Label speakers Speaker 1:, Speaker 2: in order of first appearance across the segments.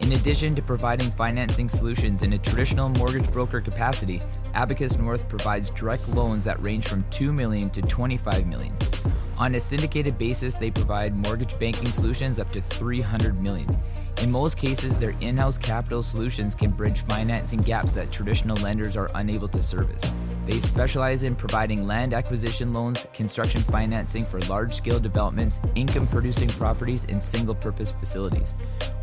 Speaker 1: In addition to providing financing solutions in a traditional mortgage broker capacity, Abacus North provides direct loans that range from 2 million to 25 million. On a syndicated basis, they provide mortgage banking solutions up to 300 million. In most cases, their in-house capital solutions can bridge financing gaps that traditional lenders are unable to service. They specialize in providing land acquisition loans, construction financing for large scale developments, income producing properties, and single purpose facilities.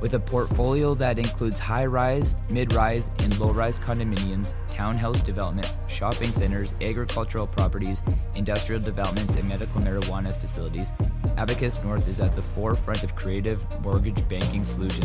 Speaker 1: With a portfolio that includes high rise, mid rise, and low rise condominiums, townhouse developments, shopping centers, agricultural properties, industrial developments, and medical marijuana facilities, Abacus North is at the forefront of creative mortgage banking solutions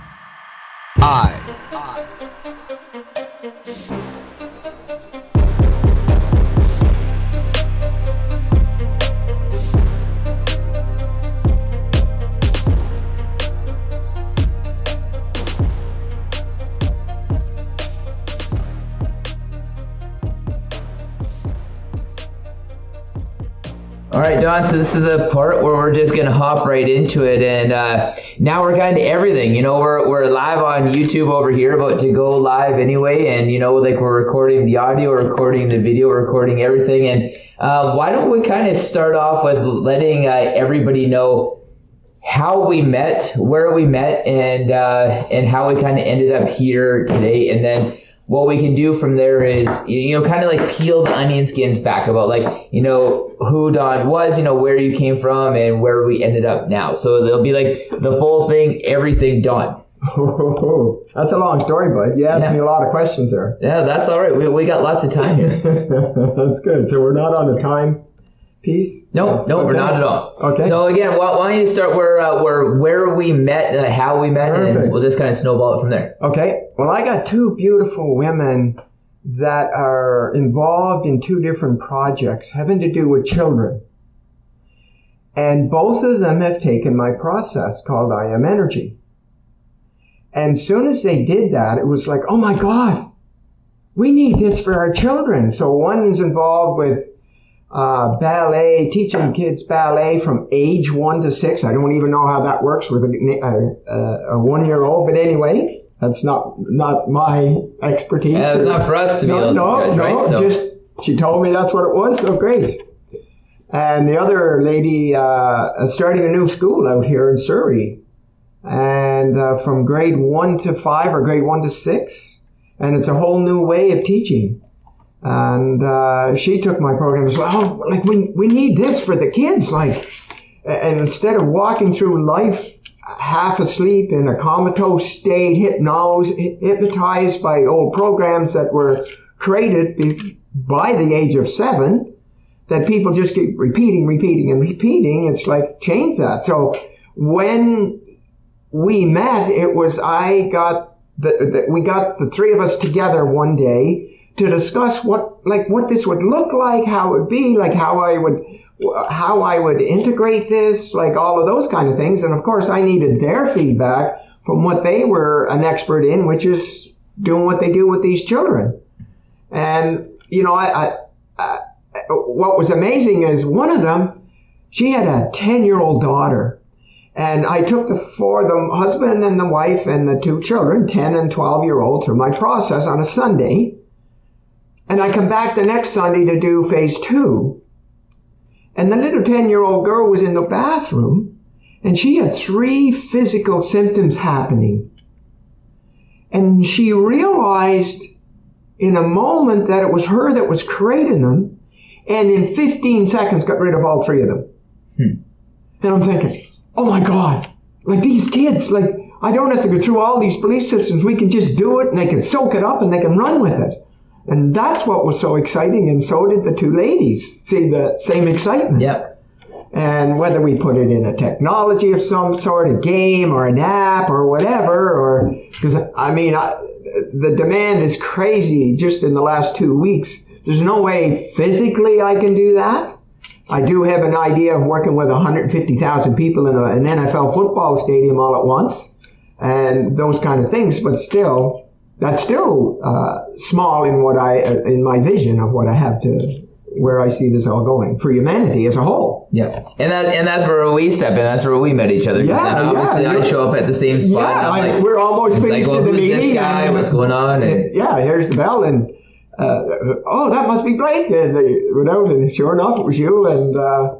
Speaker 1: I. All right, Don. So this is the part where we're just gonna hop right into it, and uh, now we're kind of everything. You know, we're we're live on YouTube over here, about to go live anyway, and you know, like we're recording the audio, recording the video, recording everything. And uh, why don't we kind of start off with letting uh, everybody know how we met, where we met, and uh, and how we kind of ended up here today, and then what we can do from there is you know kind of like peel the onion skins back about like you know who Don was, you know where you came from, and where we ended up now. So there'll be like the full thing, everything done.
Speaker 2: Oh, that's a long story, bud. You asked
Speaker 1: Yeah.
Speaker 2: me a lot of questions there.
Speaker 1: Yeah, that's all right. We, we got lots of time here.
Speaker 2: that's good. So we're not on the time piece.
Speaker 1: No, no, we're not at all.
Speaker 2: Okay.
Speaker 1: So again, why, why don't you start where uh, where where we met, uh, how we met, and we'll just kind of snowball it from there.
Speaker 2: Okay. Well, I got two beautiful women that are involved in two different projects having to do with children. And both of them have taken my process called I Am Energy. And soon as they did that, it was like, oh my God, we need this for our children. So one is involved with uh, ballet, teaching kids ballet from age one to six. I don't even know how that works with a, a, a one year old, but anyway, that's not not my expertise.
Speaker 1: Yeah, it's not for us to
Speaker 2: no,
Speaker 1: be able
Speaker 2: no,
Speaker 1: judge,
Speaker 2: no,
Speaker 1: right? So,
Speaker 2: just she told me that's what it was. So great. And the other lady uh, starting a new school out here in Surrey, and uh, from grade one to five or grade one to six, and it's a whole new way of teaching. And uh, she took my program and said, "Oh, like we we need this for the kids, like." And instead of walking through life half asleep in a comatose state, hypnosed, hypnotized by old programs that were created by the age of seven, that people just keep repeating, repeating, and repeating. It's like change that. So when we met, it was I got the, the we got the three of us together one day to discuss what like what this would look like, how it would be, like how I would how I would integrate this, like all of those kind of things. And of course, I needed their feedback from what they were an expert in, which is doing what they do with these children. And you know, I, I, I what was amazing is one of them, she had a ten year old daughter. And I took the four, the husband and the wife and the two children, 10 and 12 year old, through my process on a Sunday. And I come back the next Sunday to do phase two. And the little 10 year old girl was in the bathroom and she had three physical symptoms happening. And she realized in a moment that it was her that was creating them and in 15 seconds got rid of all three of them.
Speaker 1: Hmm.
Speaker 2: And I'm thinking, oh my God, like these kids, like I don't have to go through all these belief systems. We can just do it and they can soak it up and they can run with it. And that's what was so exciting. And so did the two ladies see the same excitement.
Speaker 1: Yep.
Speaker 2: And whether we put it in a technology of some sort, a game or an app or whatever, or because I mean, I, the demand is crazy just in the last two weeks. There's no way physically I can do that. I do have an idea of working with 150,000 people in a, an NFL football stadium all at once and those kind of things, but still, that's still uh, small in what I, uh, in my vision of what I have to, where I see this all going for humanity as a whole.
Speaker 1: Yeah, and that and that's where we step in. That's where we met each other.
Speaker 2: Yeah,
Speaker 1: then obviously
Speaker 2: yeah,
Speaker 1: I show up at the same spot.
Speaker 2: Yeah,
Speaker 1: and
Speaker 2: I-
Speaker 1: like,
Speaker 2: we're almost finished
Speaker 1: like, well,
Speaker 2: the meeting.
Speaker 1: This guy,
Speaker 2: and-
Speaker 1: what's going on? And,
Speaker 2: yeah, here's the bell, and uh, oh, that must be Blake. And they went out, and sure enough, it was you. And uh,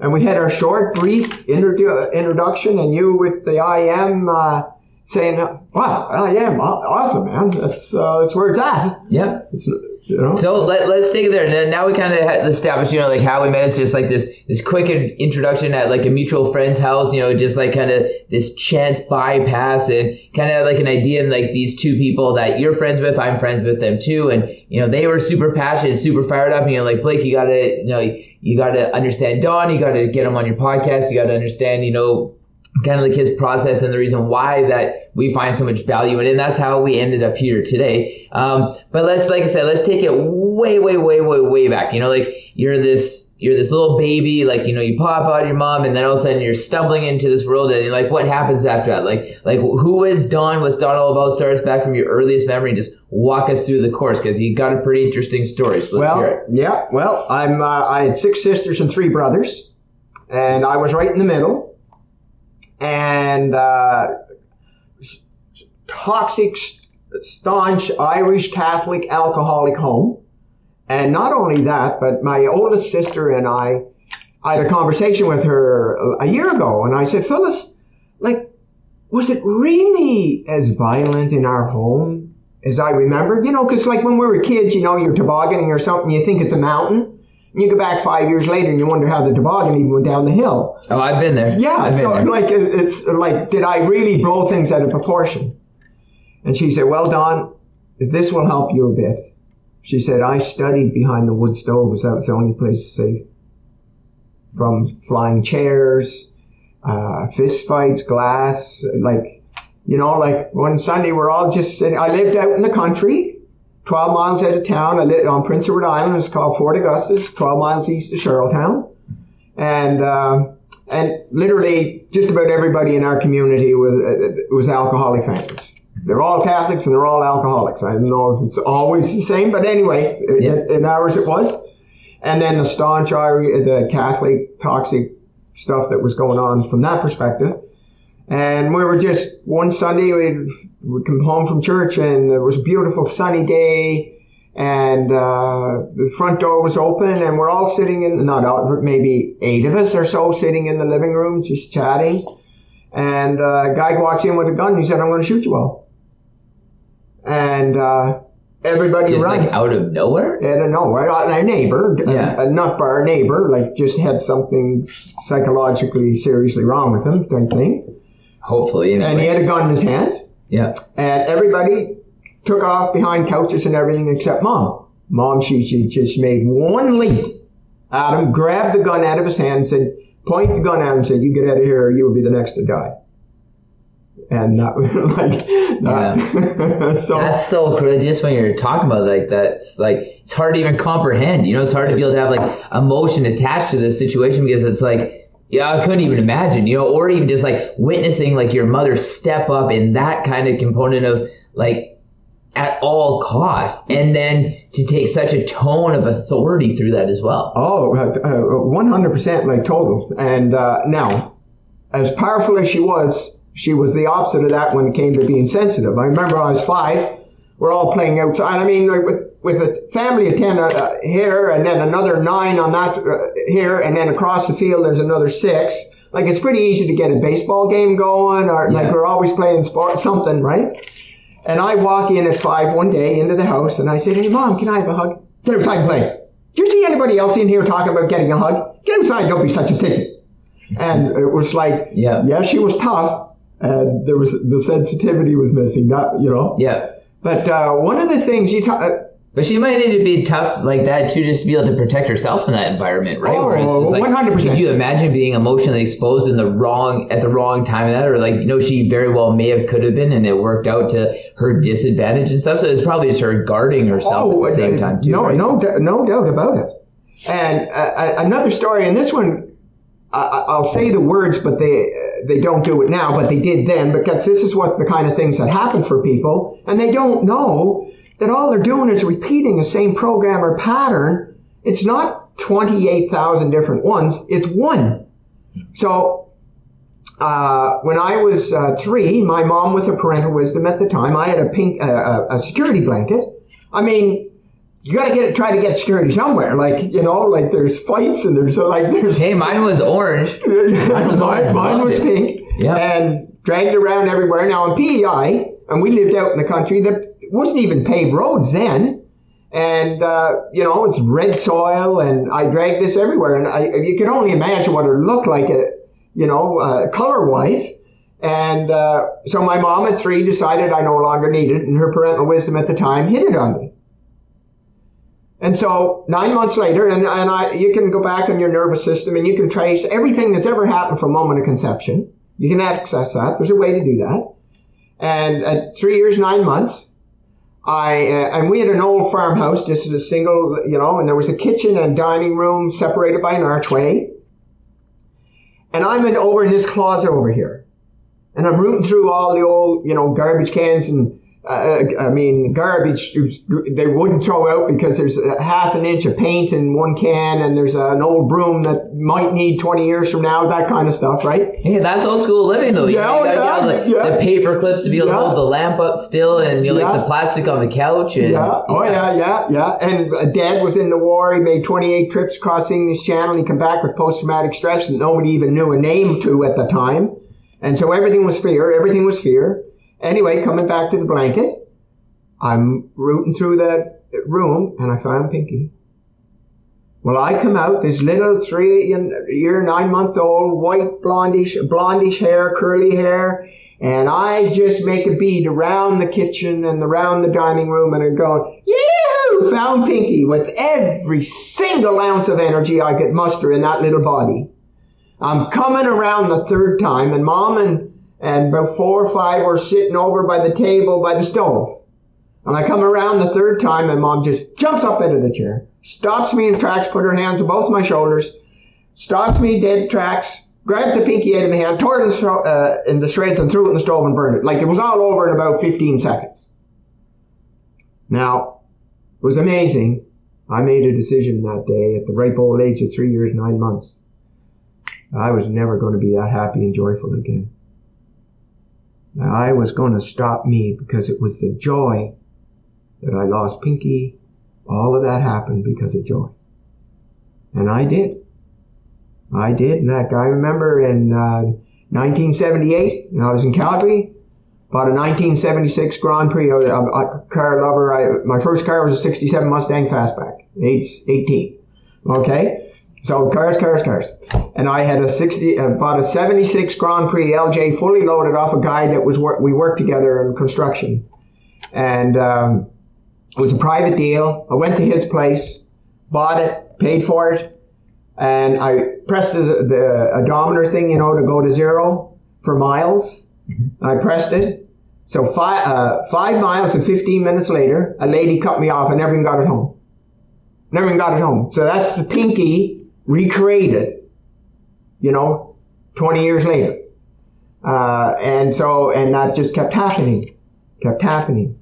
Speaker 2: and we had our short, brief introdu- introduction, and you with the I am uh, saying, "Wow, I am aw- awesome, man. That's uh, that's where it's at."
Speaker 1: yeah.
Speaker 2: It's, you know.
Speaker 1: So let, let's take it there. Now- Now we kind of established, you know, like how we met. It's just like this this quick introduction at like a mutual friend's house. You know, just like kind of this chance bypass and kind of like an idea and like these two people that you're friends with, I'm friends with them too, and you know they were super passionate, super fired up. And you're like Blake, you gotta, you know, you gotta understand Don. You gotta get him on your podcast. You gotta understand, you know, kind of like his process and the reason why that we find so much value in it. And that's how we ended up here today. Um, but let's, like I said, let's take it way, way, way, way, way back. You know, like you're this, you're this little baby, like, you know, you pop out of your mom and then all of a sudden you're stumbling into this world and like, what happens after that? Like, like who is Don? What's Don all about? Start us back from your earliest memory and just walk us through the course because you got a pretty interesting story. So let's hear it.
Speaker 2: Well, yeah. Well, I'm. Uh, I had six sisters and three brothers, and I was right in the middle. And uh, toxic, staunch Irish Catholic alcoholic home. And not only that, but my oldest sister and I, I had a conversation with her a year ago, and I said, Phyllis, like, was it really as violent in our home as I remember? You know, because like when we were kids, you know, you're tobogganing or something, you think it's a mountain. You go back five years later and you wonder how the toboggan even went down the hill.
Speaker 1: Oh, I've been there.
Speaker 2: Yeah,
Speaker 1: I've
Speaker 2: so
Speaker 1: there.
Speaker 2: like it's like, did I really blow things out of proportion? And she said, Well, Don, this will help you a bit. She said, I studied behind the wood stoves. That was the only place safe. From flying chairs, uh, fist fights, glass, like, you know, like one Sunday we're all just sitting. I lived out in the country, 12 miles out of town. I lived on Prince Edward Island. It's called Fort Augustus, 12 miles east of Charlottetown. And, um, and literally just about everybody in our community was, uh, was alcoholic families. They're all Catholics and they're all alcoholics. I don't know if it's always the same, but anyway,
Speaker 1: Yeah.
Speaker 2: in, in ours it was. and then the staunch, the Catholic toxic stuff that was going on from that perspective. And we were just one Sunday we would come home from church and it was a beautiful sunny day. And uh, the front door was open and we're all sitting in not out maybe eight of us or so sitting in the living room just chatting. And uh, a guy walks in with a gun. And he said I'm going to shoot you all. And uh, everybody
Speaker 1: Just
Speaker 2: runs.
Speaker 1: like out of nowhere?
Speaker 2: out of nowhere. A neighbor
Speaker 1: Yeah.
Speaker 2: a, a nut bar neighbor like just had something psychologically seriously wrong with him type thing
Speaker 1: Hopefully.
Speaker 2: and he had a gun in his hand
Speaker 1: Yeah.
Speaker 2: and everybody took off behind couches and everything except mom. Mom, she, she just made one leap at him, grabbed the gun out of his hand, and said, point the gun at him, and said, "You get out of here, or you will be the next to die." And that, like, that, so
Speaker 1: That's so. Just when you're talking about like that's like it's hard to even comprehend. You know, it's hard to be able to have like emotion attached to this situation because it's like yeah, I couldn't even imagine. You know, or even just like witnessing like your mother step up in that kind of component of like at all costs, and then to take such a tone of authority through that as well.
Speaker 2: Oh, uh, one hundred percent, like total. And uh, now, as powerful as she was, she was the opposite of that when it came to being sensitive. I remember I was five. We're all playing outside. I mean, like with a family of ten uh, here, and then another nine on that uh, here, and then across the field there's another six. Like it's pretty easy to get a baseball game going, or
Speaker 1: Yeah.
Speaker 2: like we're always playing sport, something, right? And I walk in at five one day into the house, and I said, "Hey, mom, can I have a hug? Get inside and play." Do you see anybody else in here talking about getting a hug? Get inside don't be such a sissy. And it was like,
Speaker 1: Yeah.
Speaker 2: yeah, she was tough, and there was the sensitivity was missing. That you know.
Speaker 1: Yeah.
Speaker 2: But uh, one of the things you talk, uh,
Speaker 1: But she might need to be tough like that too, just to be able to protect herself in that environment, right? Where it's
Speaker 2: Oh,
Speaker 1: just like,
Speaker 2: 100%.
Speaker 1: Could you imagine being emotionally exposed in the wrong at the wrong time of that, or like you know she very well may have could have been, and it worked out to her disadvantage and stuff. So it's probably just her guarding herself at the same
Speaker 2: uh,
Speaker 1: time too.
Speaker 2: no,
Speaker 1: right?
Speaker 2: no, no doubt about it. And uh, uh, another story, and this one, I I- I'll say the words, but they uh, they don't do it now, but they did then, because this is what the kind of things that happen for people, and they don't know that all they're doing is repeating the same program or pattern. It's not twenty eight thousand different ones; it's one. So uh, when I was uh, three, my mom, with her parental wisdom at the time, I had a pink uh, a, a security blanket. I mean, you got to get try to get security somewhere. Like you know, like there's fights and there's uh, like there's
Speaker 1: Hey, mine was orange. was
Speaker 2: mine,
Speaker 1: orange.
Speaker 2: mine was pink.
Speaker 1: Yeah.
Speaker 2: And dragged around everywhere. Now in PEI, and we lived out in the country. There wasn't even paved roads then. And uh, you know it's red soil, and I dragged this everywhere, and I, you can only imagine what it looked like, uh, you know, uh, color-wise. And uh, so my mom at three decided I no longer needed it, and her parental wisdom at the time hit it on me. And so nine months later, and, and I, you can go back on your nervous system and you can trace everything that's ever happened from moment of conception. You can access that. There's a way to do that. And at three years, nine months, I, uh, and we had an old farmhouse, just as a single, you know, and there was a kitchen and dining room separated by an archway. And I'm in, over in this closet over here. And I'm rooting through all the old, you know, garbage cans and, uh, I mean, garbage they wouldn't throw out because there's a half an inch of paint in one can and there's an old broom that might need 20 years from now, that kind of stuff, right?
Speaker 1: Yeah, that's old school living though. You
Speaker 2: Yeah,
Speaker 1: gotta
Speaker 2: yeah,
Speaker 1: like,
Speaker 2: yeah.
Speaker 1: the paper clips to be able to hold the lamp up still, and you know, like the plastic on the couch. And,
Speaker 2: Yeah. Oh yeah, yeah, yeah. And uh, Dad was in the war. He made 28 trips across the English Channel. And he came back with post-traumatic stress that nobody even knew a name to at the time. And so everything was fear. Everything was fear. Anyway, coming back to the blanket, I'm rooting through the room and I found Pinky. Well, I come out, this little three year, nine month old, white, blondish, blondish hair, curly hair, and I just make a bead around the kitchen and around the dining room and I'm going, Yoo! Found Pinky with every single ounce of energy I could muster in that little body. I'm coming around the third time and mom and, and about four or five were sitting over by the table by the stove. And I come around the third time and mom just jumps up out of the chair, stops me in tracks, put her hands on both my shoulders, stops me dead tracks, grabs the pinky out of my hand, tore it in the, uh, in the shreds and threw it in the stove and burned it. Like it was all over in about 15 seconds. Now, it was amazing. I made a decision that day at the ripe old age of three years, nine months. I was never going to be that happy and joyful again. I was going to stop me because it was the joy that I lost Pinky. All of that happened because of joy. And I did. I did. Like I remember in uh, 1978, I was in Calgary, bought a 1976 Grand Prix. Was a, car lover. I, my first car was a 67 Mustang Fastback, age 18. Okay? So cars, cars, cars. And I had a 60, uh, bought a 76 Grand Prix LJ fully loaded off a guy that was, wor- we worked together in construction. And, um, it was a private deal. I went to his place, bought it, paid for it, and I pressed the, the odometer thing, you know, to go to zero for miles. Mm-hmm. I pressed it. So five, uh, five miles and 15 minutes later, a lady cut me off and never even got it home. Never even got it home. So that's the pinky recreated, you know, 20 years later. Uh, and so, and that just kept happening, kept happening.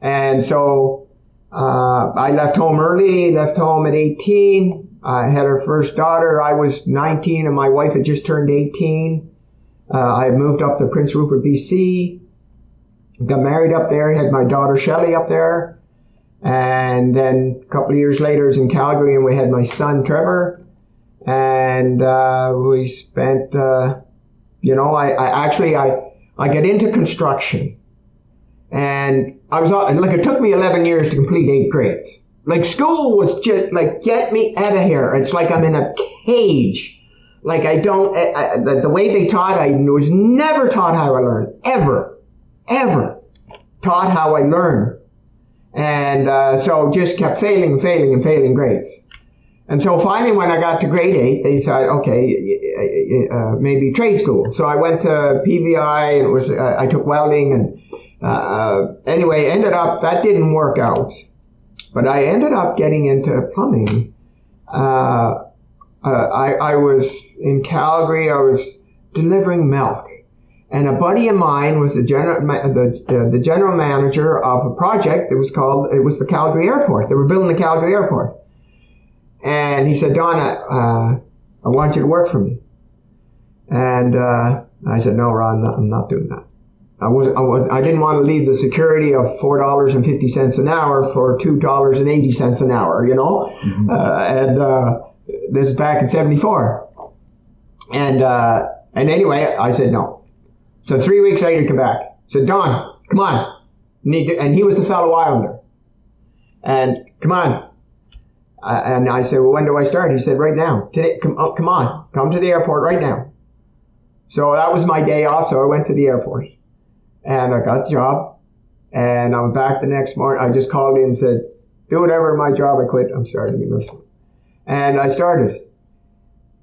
Speaker 2: And so, uh, I left home early, left home at 18, I had our first daughter. I was 19 and my wife had just turned 18. Uh, I moved up to Prince Rupert, BC. Got married up there. Had my daughter Shelley up there. And then a couple of years later, I was in Calgary and we had my son Trevor. And uh, we spent, uh, you know, I, I actually I I got into construction, and I was like it took me 11 years to complete eight grades. Like school was just like, get me out of here. It's like I'm in a cage. Like I don't, I, I, the, the, way they taught, I was never taught how I learned. Ever. Ever. Taught how I learned. And uh, so just kept failing, failing, and failing grades. And so finally, when I got to grade eight, they said, okay, uh, maybe trade school. So I went to PVI. And it was uh, I took welding, and uh, anyway, ended up that didn't work out. But I ended up getting into plumbing. Uh, uh, I, I was in Calgary. I was delivering milk, and a buddy of mine was the general the, the general manager of a project. It was called it was the Calgary Airport. They were building the Calgary Airport, and he said, "Donna, uh, I want you to work for me." And uh, I said, "No, Ron, I'm not doing that." I was, I was I didn't want to leave the security of four dollars and fifty cents an hour for two dollars and eighty cents an hour, you know, mm-hmm. uh, and uh, this is back in '74, and uh, and anyway, I said no. So three weeks later, he came back. Said Don, come on, need to, and he was a fellow Islander, and come on. Uh, and I said, well, when do I start? He said, right now. Today, come, oh, come on, come to the airport right now. So that was my day off. So I went to the airport and I got the job. And I'm back the next morning. I just called in and said, do whatever my job. I quit. I'm starting in this one. And I started.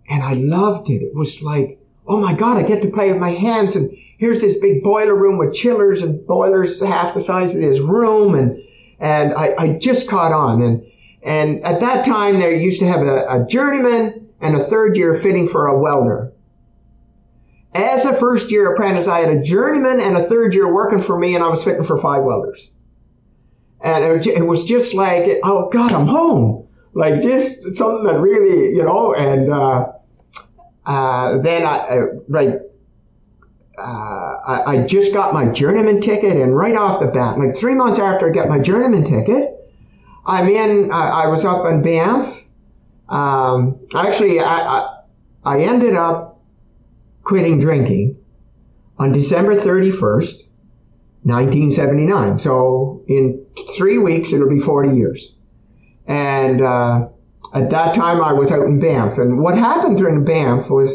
Speaker 2: And I loved it. It was like, oh my God, I get to play with my hands. And here's this big boiler room with chillers and boilers half the size of this room. And, and I, I just caught on. And, and at that time, they used to have a, a journeyman and a third year fitting for a welder. As a first year apprentice, I had a journeyman and a third year working for me, and I was fitting for five welders. And it was just like, oh God, I'm home. Like just something that really, you know, and uh, uh, then I, uh, like, uh, I, I, just got my journeyman ticket, and right off the bat, like three months after I got my journeyman ticket, I'm in, I, I was up in Banff. Um, actually, I, I, I ended up quitting drinking on December 31st, 1979. So in three weeks, it'll be 40 years. And uh, at that time, I was out in Banff. And what happened during Banff was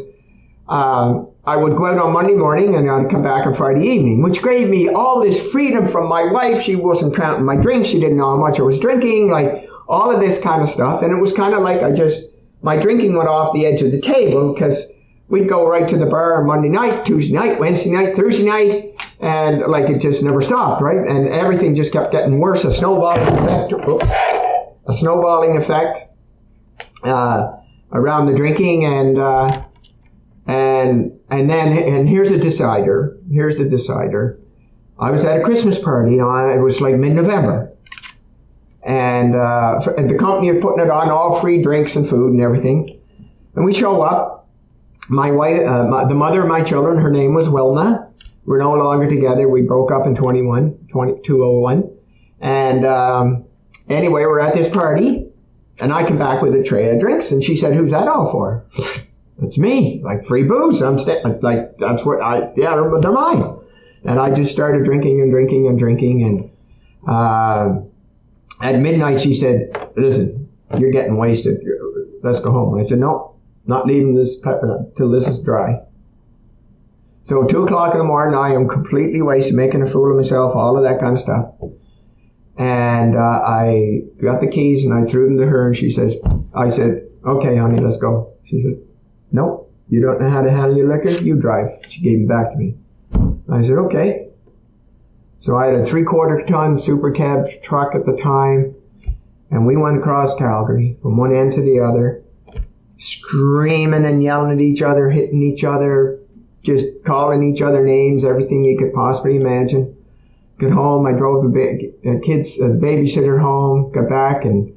Speaker 2: uh, I would go out on Monday morning and I'd come back on Friday evening, which gave me all this freedom from my wife. She wasn't counting my drinks. She didn't know how much I was drinking, like all of this kind of stuff. And it was kind of like I just, my drinking went off the edge of the table because we'd go right to the bar on Monday night, Tuesday night, Wednesday night, Thursday night, and like it just never stopped, right? And everything just kept getting worse. A snowballing effect, oops, a snowballing effect uh, around the drinking, and uh, and and then and here's a decider. Here's the decider. I was at a Christmas party. it was like mid-November, and uh, the company is putting it on all free drinks and food and everything. And we show up. My wife, uh, my, the mother of my children, her name was Wilma. We're no longer together. We broke up in 21, 2201. And um, anyway, we're at this party, and I come back with a tray of drinks, and she said, "Who's that all for?" It's me, like free booze. I'm sta- like that's what I yeah, they're, they're mine. And I just started drinking and drinking and drinking, and uh, at midnight she said, "Listen, you're getting wasted. Let's go home." I said, "No, not leaving this till this is dry." So two o'clock in the morning, I am completely wasted, making a fool of myself, all of that kind of stuff. And uh, I got the keys and I threw them to her, and she says, "I said, okay, honey, let's go." She said, "Nope, you don't know how to handle your liquor. You drive." She gave them back to me. I said, "Okay." So I had a three-quarter ton super cab truck at the time, and we went across Calgary from one end to the other, screaming and yelling at each other, hitting each other, just calling each other names, everything you could possibly imagine. Got home, I drove the ba- uh, kids, uh, the babysitter home, got back, and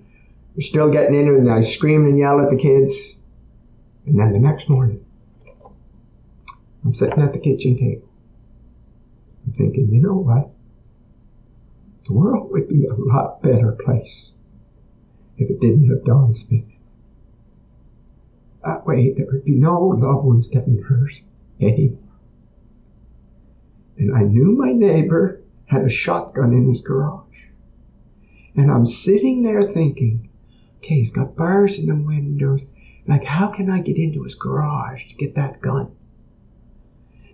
Speaker 2: we're still getting in it, and I screamed and yelled at the kids. And then the next morning, I'm sitting at the kitchen table. I'm thinking, you know what? The world would be a lot better place if it didn't have Don Smith. That way, there would be no loved ones getting hurt anymore. And I knew my neighbor had a shotgun in his garage. And I'm sitting there thinking, okay, he's got bars in the windows. Like, how can I get into his garage to get that gun?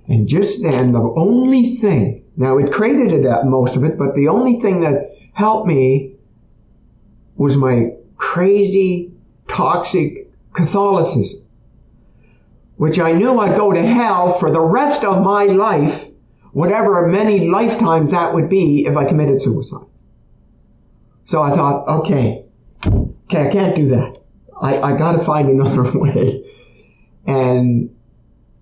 Speaker 2: And just then, the only thing, now it credited that most of it, but the only thing that helped me was my crazy, toxic Catholicism which I knew I'd go to hell for the rest of my life, whatever many lifetimes that would be if I committed suicide. So I thought, okay, okay, I can't do that. I, I gotta find another way. And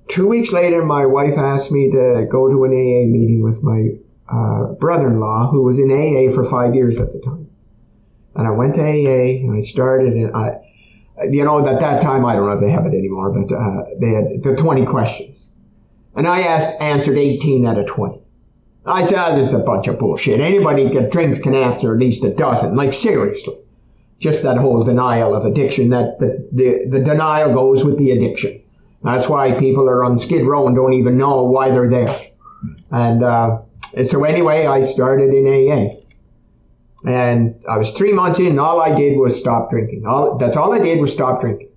Speaker 2: two weeks later, my wife asked me to go to an AA meeting with my uh, brother-in-law, who was in AA for five years at the time. And I went to AA and I started and I, you know, at that time, I don't know if they have it anymore, but uh, they had the 20 questions. And I asked, answered 18 out of 20. I said, oh, this is a bunch of bullshit. Anybody that drinks can answer at least a dozen. Like, seriously. Just that whole denial of addiction, that the, the, the denial goes with the addiction. That's why people are on Skid Row and don't even know why they're there. And, uh, and so anyway, I started in AA. And I was three months in, and all I did was stop drinking. All, that's all I did was stop drinking.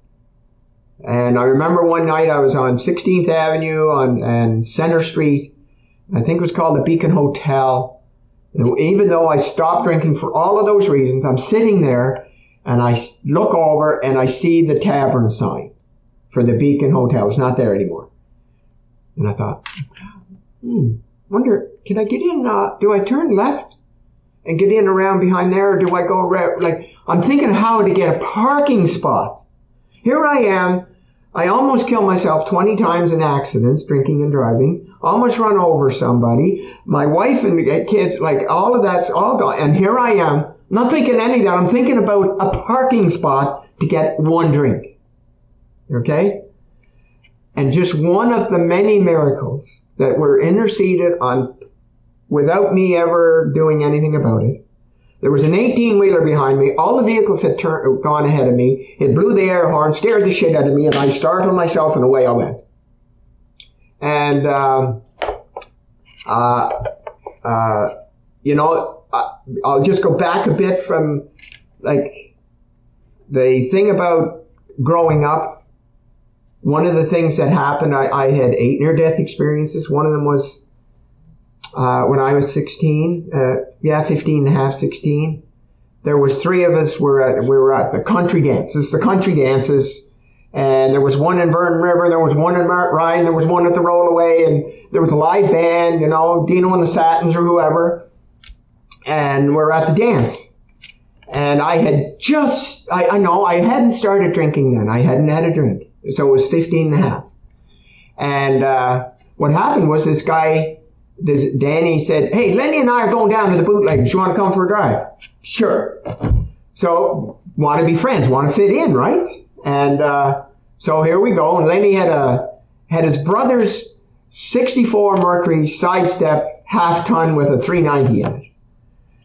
Speaker 2: And I remember one night I was on 16th Avenue on and Center Street. I think it was called the Beacon Hotel. And even though I stopped drinking for all of those reasons, I'm sitting there and I look over and I see the tavern sign for the Beacon Hotel. It's not there anymore. And I thought, hmm, wonder, can I get in? Uh, do I turn left? and get in around behind there, or do I go around? Like, I'm thinking how to get a parking spot. Here I am. I almost kill myself 20 times in accidents, drinking and driving. Almost run over somebody. My wife and kids, like, all of that's all gone. And here I am, not thinking any of that. I'm thinking about a parking spot to get one drink. Okay? And just one of the many miracles that were interceded on without me ever doing anything about it. There was an 18 wheeler behind me. All the vehicles had turned, gone ahead of me. It blew the air horn, scared the shit out of me, and I startled myself, and away I went. And, uh, uh, uh, you know, I'll just go back a bit from, like, the thing about growing up. One of the things that happened, I, I had eight near death experiences. One of them was uh, when I was 16, uh, yeah, 15 and a half, 16. There was three of us were at, we were at the country dances, the country dances, and there was one in Vernon River, there was one in Mount Ryan, there was one at the Rollaway, and there was a live band, you know, Dino and the Satins or whoever, and we're at the dance. And I had just, I, I know, I hadn't started drinking then. I hadn't had a drink. So it was 15 and a half. And uh, what happened was this guy Danny said, Hey, Lenny and I are going down to the bootleggers. You want to come for a drive? Sure. So, want to be friends, want to fit in, right? And uh, so here we go. And Lenny had a had his brother's 64 Mercury sidestep half ton with a 390 in it.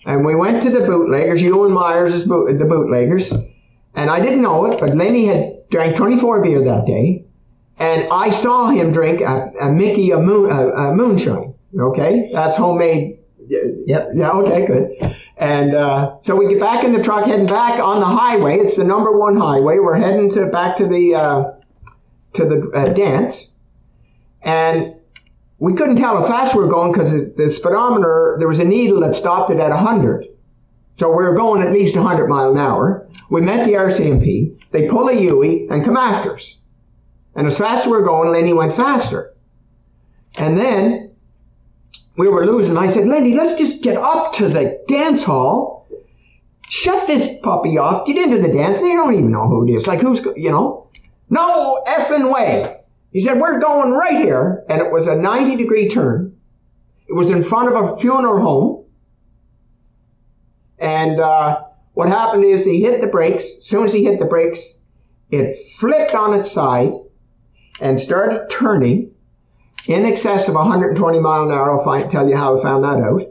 Speaker 2: And we went to the bootleggers, Ewan Myers' boot, the bootleggers. And I didn't know it, but Lenny had drank 24 beer that day. And I saw him drink a, a Mickey a, moon, a, a moonshine. Okay, that's homemade.
Speaker 1: Yep.
Speaker 2: Yeah. Okay. Good. And uh, so we get back in the truck, heading back on the highway. It's the number one highway. We're heading to back to the uh, to the uh, dance, and we couldn't tell how fast we were going because the speedometer there was a needle that stopped it at 100. So we were going at least 100 mile an hour. We met the RCMP. They pull a UE and come after us. And as fast as we were going, Lenny went faster. And then we were losing. I said, Lenny, let's just get up to the dance hall, shut this puppy off, get into the dance. They don't even know who it is. Like, who's, you know? No effing way. He said, We're going right here. And it was a 90 degree turn. It was in front of a funeral home. And uh, what happened is he hit the brakes. As soon as he hit the brakes, it flipped on its side and started turning in excess of 120 mile an hour. I'll find, tell you how I found that out.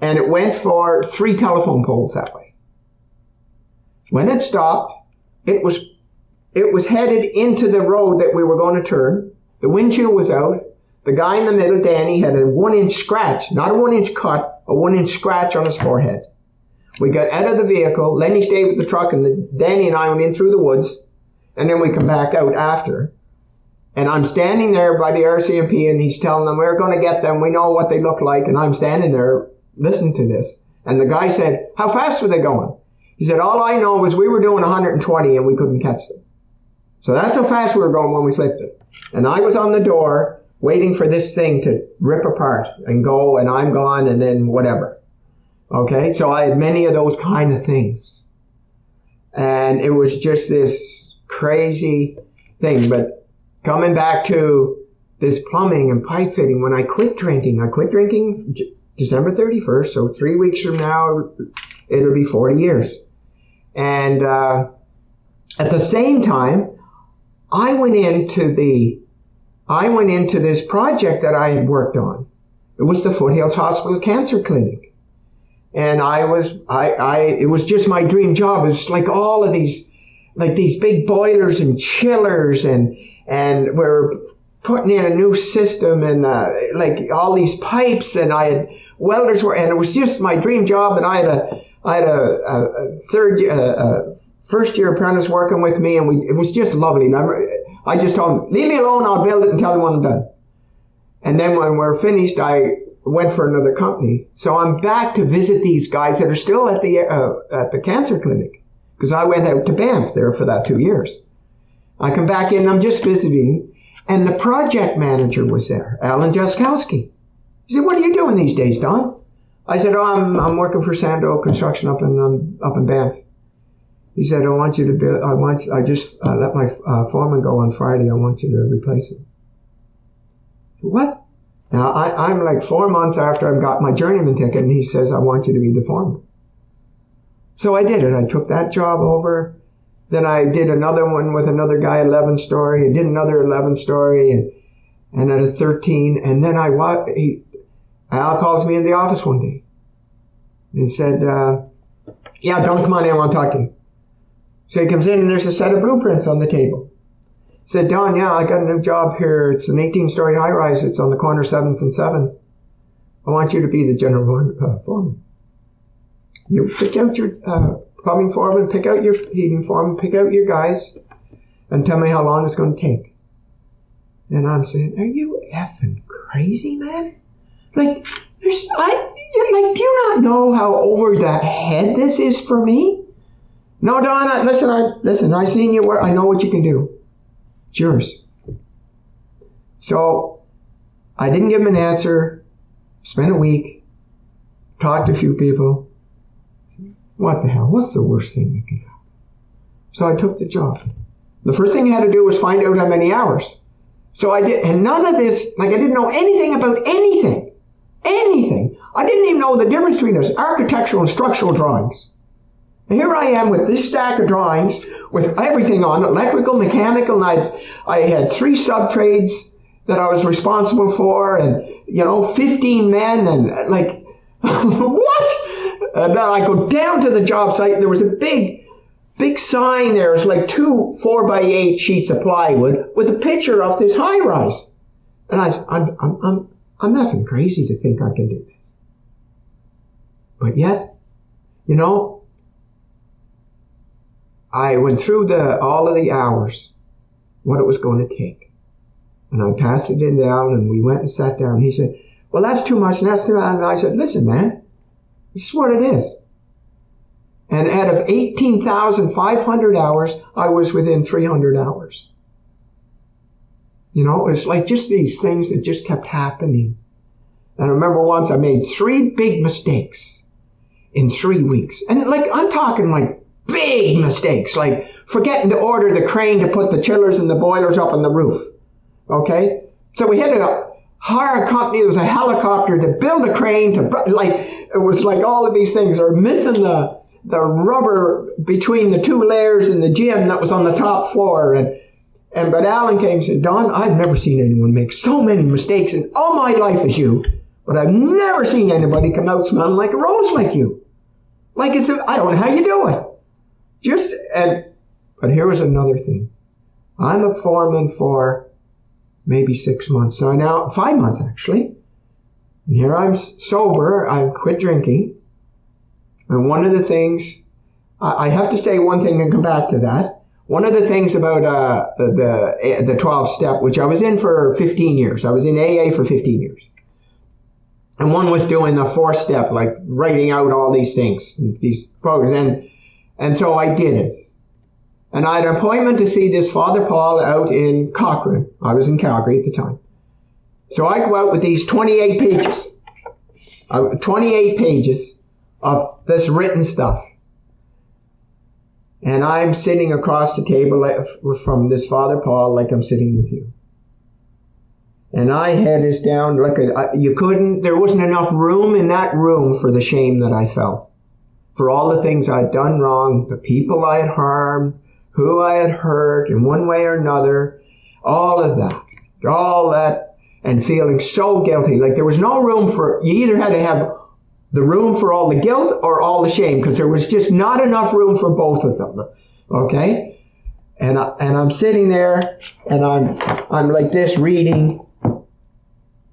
Speaker 2: And it went for three telephone poles that way. When it stopped, it was it was headed into the road that we were going to turn. The windshield was out. The guy in the middle, Danny, had a one inch scratch, not a one inch cut, a one inch scratch on his forehead. We got out of the vehicle. Lenny stayed with the truck, and the, Danny and I went in through the woods, and then we come back out after. And I'm standing there by the RCMP and he's telling them, we're going to get them. We know what they look like. And I'm standing there listening to this. And the guy said, how fast were they going? He said, all I know is we were doing 120 and we couldn't catch them. So that's how fast we were going when we flipped it. And I was on the door waiting for this thing to rip apart and go and I'm gone and then whatever. Okay. So I had many of those kind of things. And it was just this crazy thing. But coming back to this plumbing and pipe fitting, when I quit drinking, I quit drinking December 31st, so three weeks from now, it'll be 40 years. And uh, at the same time, I went into the, I went into this project that I had worked on. It was the Foothills Hospital Cancer Clinic. And I was, I, I, it was just my dream job. It was like all of these, like these big boilers and chillers and, and we're putting in a new system and uh, like all these pipes and I had welders were and it was just my dream job and I had a I had a, a, third uh, a first year apprentice working with me and we it was just lovely. And I, I just told him leave me alone I'll build it and tell him when I'm done. And then when we're finished I went for another company. So I'm back to visit these guys that are still at the uh, at the cancer clinic because I went out to Banff there for that two years. I come back in, I'm just visiting, and the project manager was there, Alan Jaskowski. He said, "What are you doing these days, Don?" I said, "Oh, I'm I'm working for Sando Construction up in um, up in Banff." He said, "I want you to be. I want. I just uh, let my uh, foreman go on Friday. I want you to replace him." What? Now I, I'm like four months after I've got my journeyman ticket, and he says, "I want you to be the foreman." So I did it. I took that job over. Then I did another one with another guy, 11 story. I did another 11 story and, and at a 13. And then I, he, Al calls me in the office one day. And he said, uh, yeah, Don, come on in. I want to talk to you. So he comes in and there's a set of blueprints on the table. He said, Don, yeah, I got a new job here. It's an 18 story high rise. It's on the corner 7th and 7th. I want you to be the general uh, foreman. You pick out your uh, plumbing foreman, pick out your heating foreman, pick out your guys, and tell me how long it's going to take. And I'm saying, are you effing crazy, man? Like, there's, I, like, do you not know how over the head this is for me? No, Donna, listen, I, listen, I seen your work. I know what you can do. It's yours. So, I didn't give him an answer. Spent a week, talked to a few people, what the hell? What's the worst thing that can happen? So I took the job. The first thing I had to do was find out how many hours. So I did, and none of this, like I didn't know anything about anything. anything. I didn't even know the difference between those architectural and structural drawings. Here I am with this stack of drawings with everything on electrical, mechanical, and I, I had three sub trades that I was responsible for, and you know, 15 men, and like, what? And then I go down to the job site, and there was a big, big sign there. It's like two four by eight sheets of plywood with a picture of this high rise. And I said, I'm, I'm, I'm, I'm nothing crazy to think I can do this. But yet, you know, I went through the all of the hours, what it was going to take. And I passed it in down and we went and sat down. He said, Well, that's too much. And that's too much. And I said, Listen, man, this is what it is. And out of 18,500 hours, I was within 300 hours. You know, it's like just these things that just kept happening. And I remember once I made three big mistakes in three weeks. And like, I'm talking like big mistakes, like forgetting to order the crane to put the chillers and the boilers up on the roof. Okay? So we had to hire a company, it was a helicopter to build a crane to, like, it was like all of these things are missing the, the rubber between the two layers in the gym that was on the top floor. And, and but Alan came and said, Don, I've never seen anyone make so many mistakes in all my life as you, but I've never seen anybody come out smelling like a rose like you. Like it's I don't know how you do it. Just, and, but here was another thing. I'm a foreman for maybe six months. So now, five months actually. And here I'm sober. I've quit drinking. And one of the things, I have to say one thing and come back to that. One of the things about uh, the, the 12 step, which I was in for 15 years, I was in AA for 15 years. And one was doing the four step, like writing out all these things, these programs. And, and so I did it. And I had an appointment to see this Father Paul out in Cochrane. I was in Calgary at the time. So I go out with these 28 pages, uh, 28 pages of this written stuff. And I'm sitting across the table from this Father Paul like I'm sitting with you. And I had this down like a, you couldn't, there wasn't enough room in that room for the shame that I felt. For all the things I'd done wrong, the people I had harmed, who I had hurt in one way or another, all of that, all that, and feeling so guilty. Like there was no room for, you either had to have the room for all the guilt or all the shame, because there was just not enough room for both of them. Okay? And, I, and I'm sitting there and I'm, I'm like this reading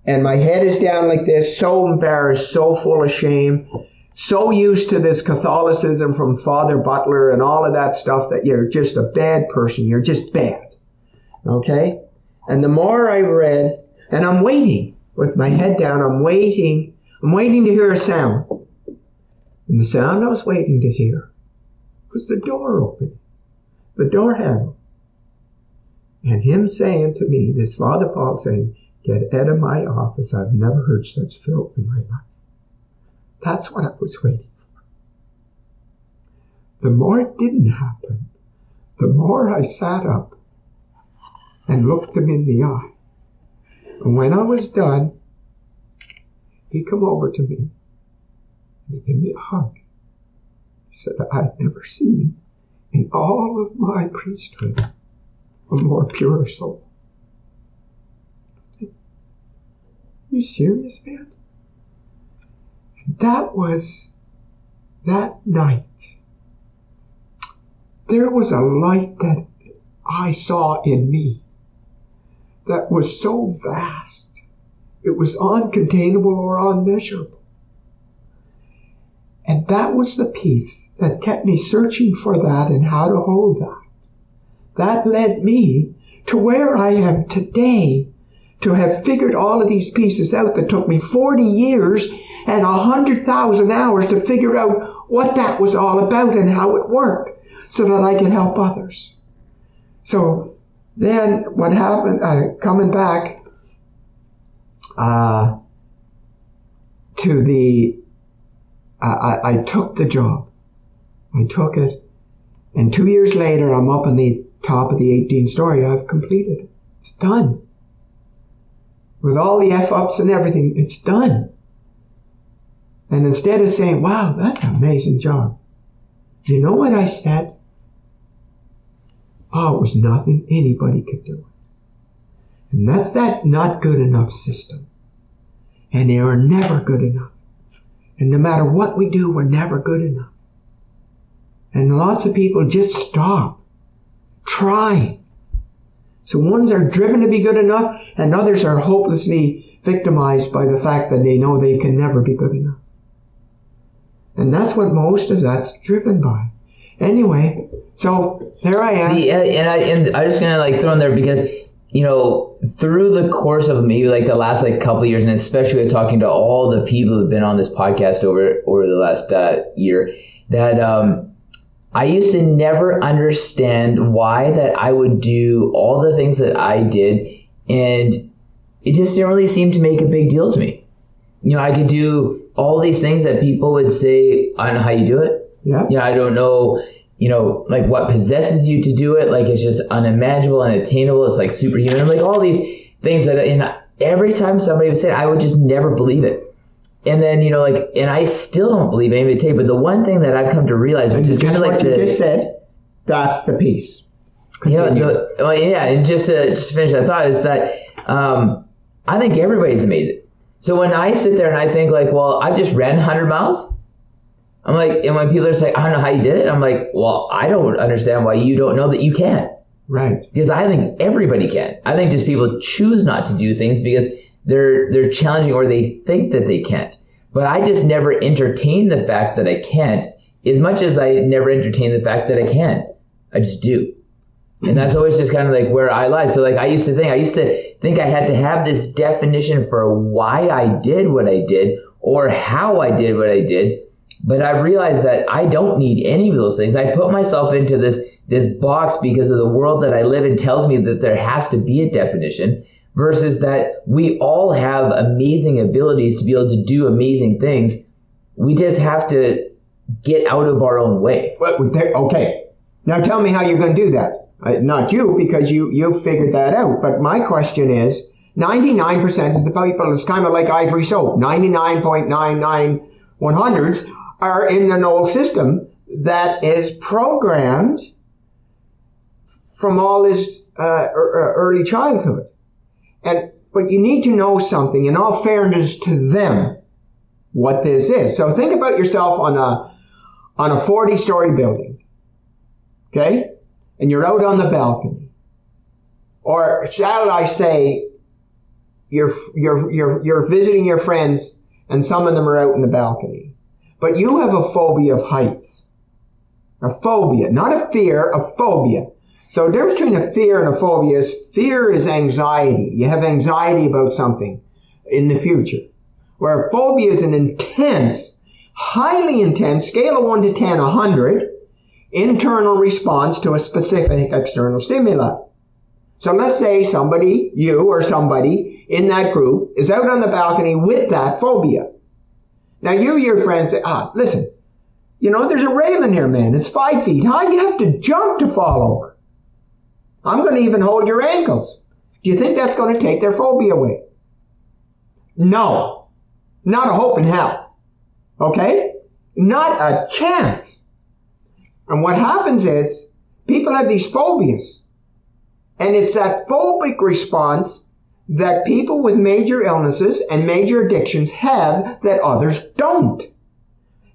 Speaker 2: and my head is down like this, so embarrassed, so full of shame so used to this Catholicism from Father Butler and all of that stuff that you're just a bad person. You're just bad. Okay? And the more I read, and I'm waiting with my head down, I'm waiting, I'm waiting to hear a sound. And the sound I was waiting to hear was the door open, the door handle. And him saying to me, this Father Paul saying, Get out of my office. I've never heard such filth in my life. That's what I was waiting for. The more it didn't happen, the more I sat up and looked him in the eye. And when I was done, he come over to me and he gave me a hug. He said, I'd never seen in all of my priesthood a more pure soul. You serious, man? That was that night. There was a light that I saw in me that was so vast. It was uncontainable or unmeasurable. And that was the peace that kept me searching for that and how to hold that. That led me to where I am today to have figured all of these pieces out that took me 40 years and 100,000 hours to figure out what that was all about and how it worked so that I could help others. So then what happened, uh, coming back uh, to the, I, I took the job. I took it. And two years later, I'm up in the top of the 18 story. I've completed it. It's done with all the F ups and everything, it's done. And instead of saying, wow, that's an amazing job, you know what I said? Oh, it was nothing anybody could do. And that's that not good enough system. And they are never good enough. And no matter what we do, we're never good enough. And lots of people just stop trying. So ones are driven to be good enough, and others are hopelessly victimized by the fact that they know they can never be good enough. And that's what most of that's driven by. Anyway, so there I am.
Speaker 1: See, and I and I'm just gonna like throw in there because you know through the course of maybe like the last like couple years, and especially with talking to all the people who've been on this podcast over over the last uh, year, that um, I used to never understand why that I would do all the things that I did, and it just didn't really seem to make a big deal to me. You know, I could do all these things that people would say, I don't know how you do it.
Speaker 2: Yeah.
Speaker 1: Know, I don't know, you know, like what possesses you to do it. Like it's just unimaginable, unattainable. It's like superhuman. I'm Like all these things that, and every time somebody would say it, I would just never believe it. And then, you know, like, and I still don't believe anybody take, but the one thing that I've come to realize, which is kind of like the,
Speaker 2: you just said, that's the piece.
Speaker 1: the, well, yeah, and just to, just to finish that thought is that um, I think everybody's amazing. So when I sit there and I think like, well, I just ran 100 miles, I'm like, and when people are saying, I don't know how you did it, I'm like, well, I don't understand why you don't know that you can.
Speaker 2: Right.
Speaker 1: Because I think everybody can. I think just people choose not to do things because they're they're challenging or they think that they can't. But I just never entertain the fact that I can't as much as I never entertain the fact that I can. I just do. And that's always just kind of like where I lie. So like I used to think I used to think I had to have this definition for why I did what I did or how I did what I did. But I realized that I don't need any of those things. I put myself into this this box because of the world that I live in tells me that there has to be a definition versus that we all have amazing abilities to be able to do amazing things. We just have to get out of our own way.
Speaker 2: Okay. Now tell me how you're going to do that. Uh, not you, because you you figured that out. But my question is, 99% of the people, it's kind of like ivory soap. 99.99 100s are in an old system that is programmed from all his uh, er- early childhood. And but you need to know something. In all fairness to them, what this is. So think about yourself on a on a 40 story building. Okay? And you're out on the balcony. Or shall I say, you're, you're, you're, you're visiting your friends and some of them are out in the balcony. But you have a phobia of heights. A phobia, not a fear, a phobia. So the difference between a fear and a phobia is fear is anxiety. You have anxiety about something in the future. Where a phobia is an intense, highly intense, scale of 1 to 10, 100, internal response to a specific external stimuli. So let's say somebody, you or somebody in that group is out on the balcony with that phobia. Now you, your friends say, ah, listen, you know, there's a railing here, man. It's five feet high. You have to jump to fall over. I'm going to even hold your ankles. Do you think that's going to take their phobia away? No. Not a hope in hell. Okay? Not a chance. And what happens is people have these phobias. And it's that phobic response that people with major illnesses and major addictions have that others don't.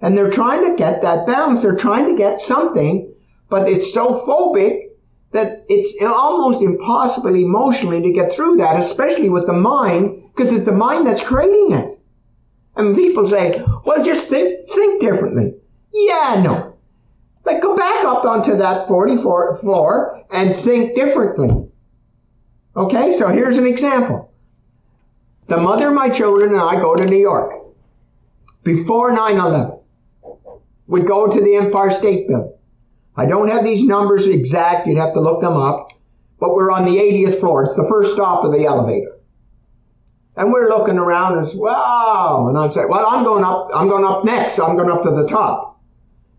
Speaker 2: And they're trying to get that balance. They're trying to get something, but it's so phobic that it's almost impossible emotionally to get through that, especially with the mind, because it's the mind that's creating it. And people say, well, just think, think differently. Yeah, no. Like, go back up onto that 44 floor and think differently. Okay, so here's an example. The mother my children and I go to New York. Before 9 11, we go to the Empire State Building. I don't have these numbers exact, you'd have to look them up, but we're on the 80th floor. It's the first stop of the elevator. And we're looking around and wow. And I'm saying, well, I'm going up, I'm going up next. I'm going up to the top.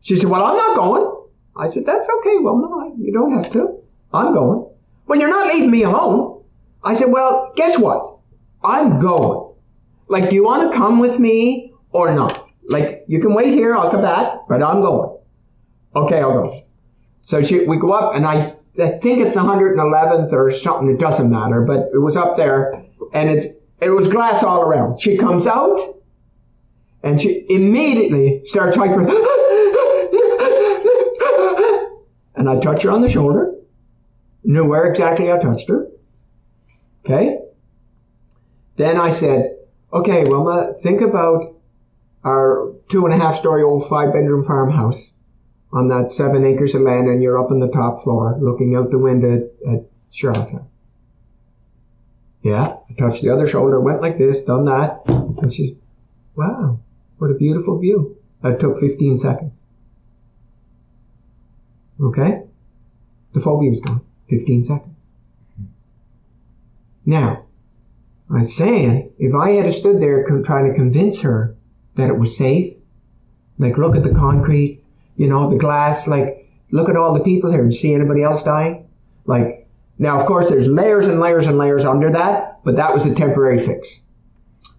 Speaker 2: She said, well, I'm not going. I said, that's okay. Well, no, you don't have to. I'm going. Well, you're not leaving me alone. I said, well, guess what? I'm going. Like, do you want to come with me or not? like, you can wait here, I'll come back, but I'm going. Okay, I'll go. So she, we go up, and I, I think it's 111th or something, it doesn't matter, but it was up there, and it's, it was glass all around. She comes out, and she immediately starts hyper. Ah! And I touch her on the shoulder. Knew where exactly I touched her. Okay? Then I said, okay, Wilma, think about our two and a half story old five bedroom farmhouse on that seven acres of land and you're up on the top floor looking out the window at Charlottetown. Yeah, I touched the other shoulder, went like this, done that, and she's, wow, what a beautiful view. That took 15 seconds. Okay? The phobia was gone. 15 seconds. Now, I'm saying, if I had stood there trying to convince her that it was safe, like look at the concrete, you know, the glass, like look at all the people here. You see anybody else dying? Like, now of course there's layers and layers and layers under that, but that was a temporary fix.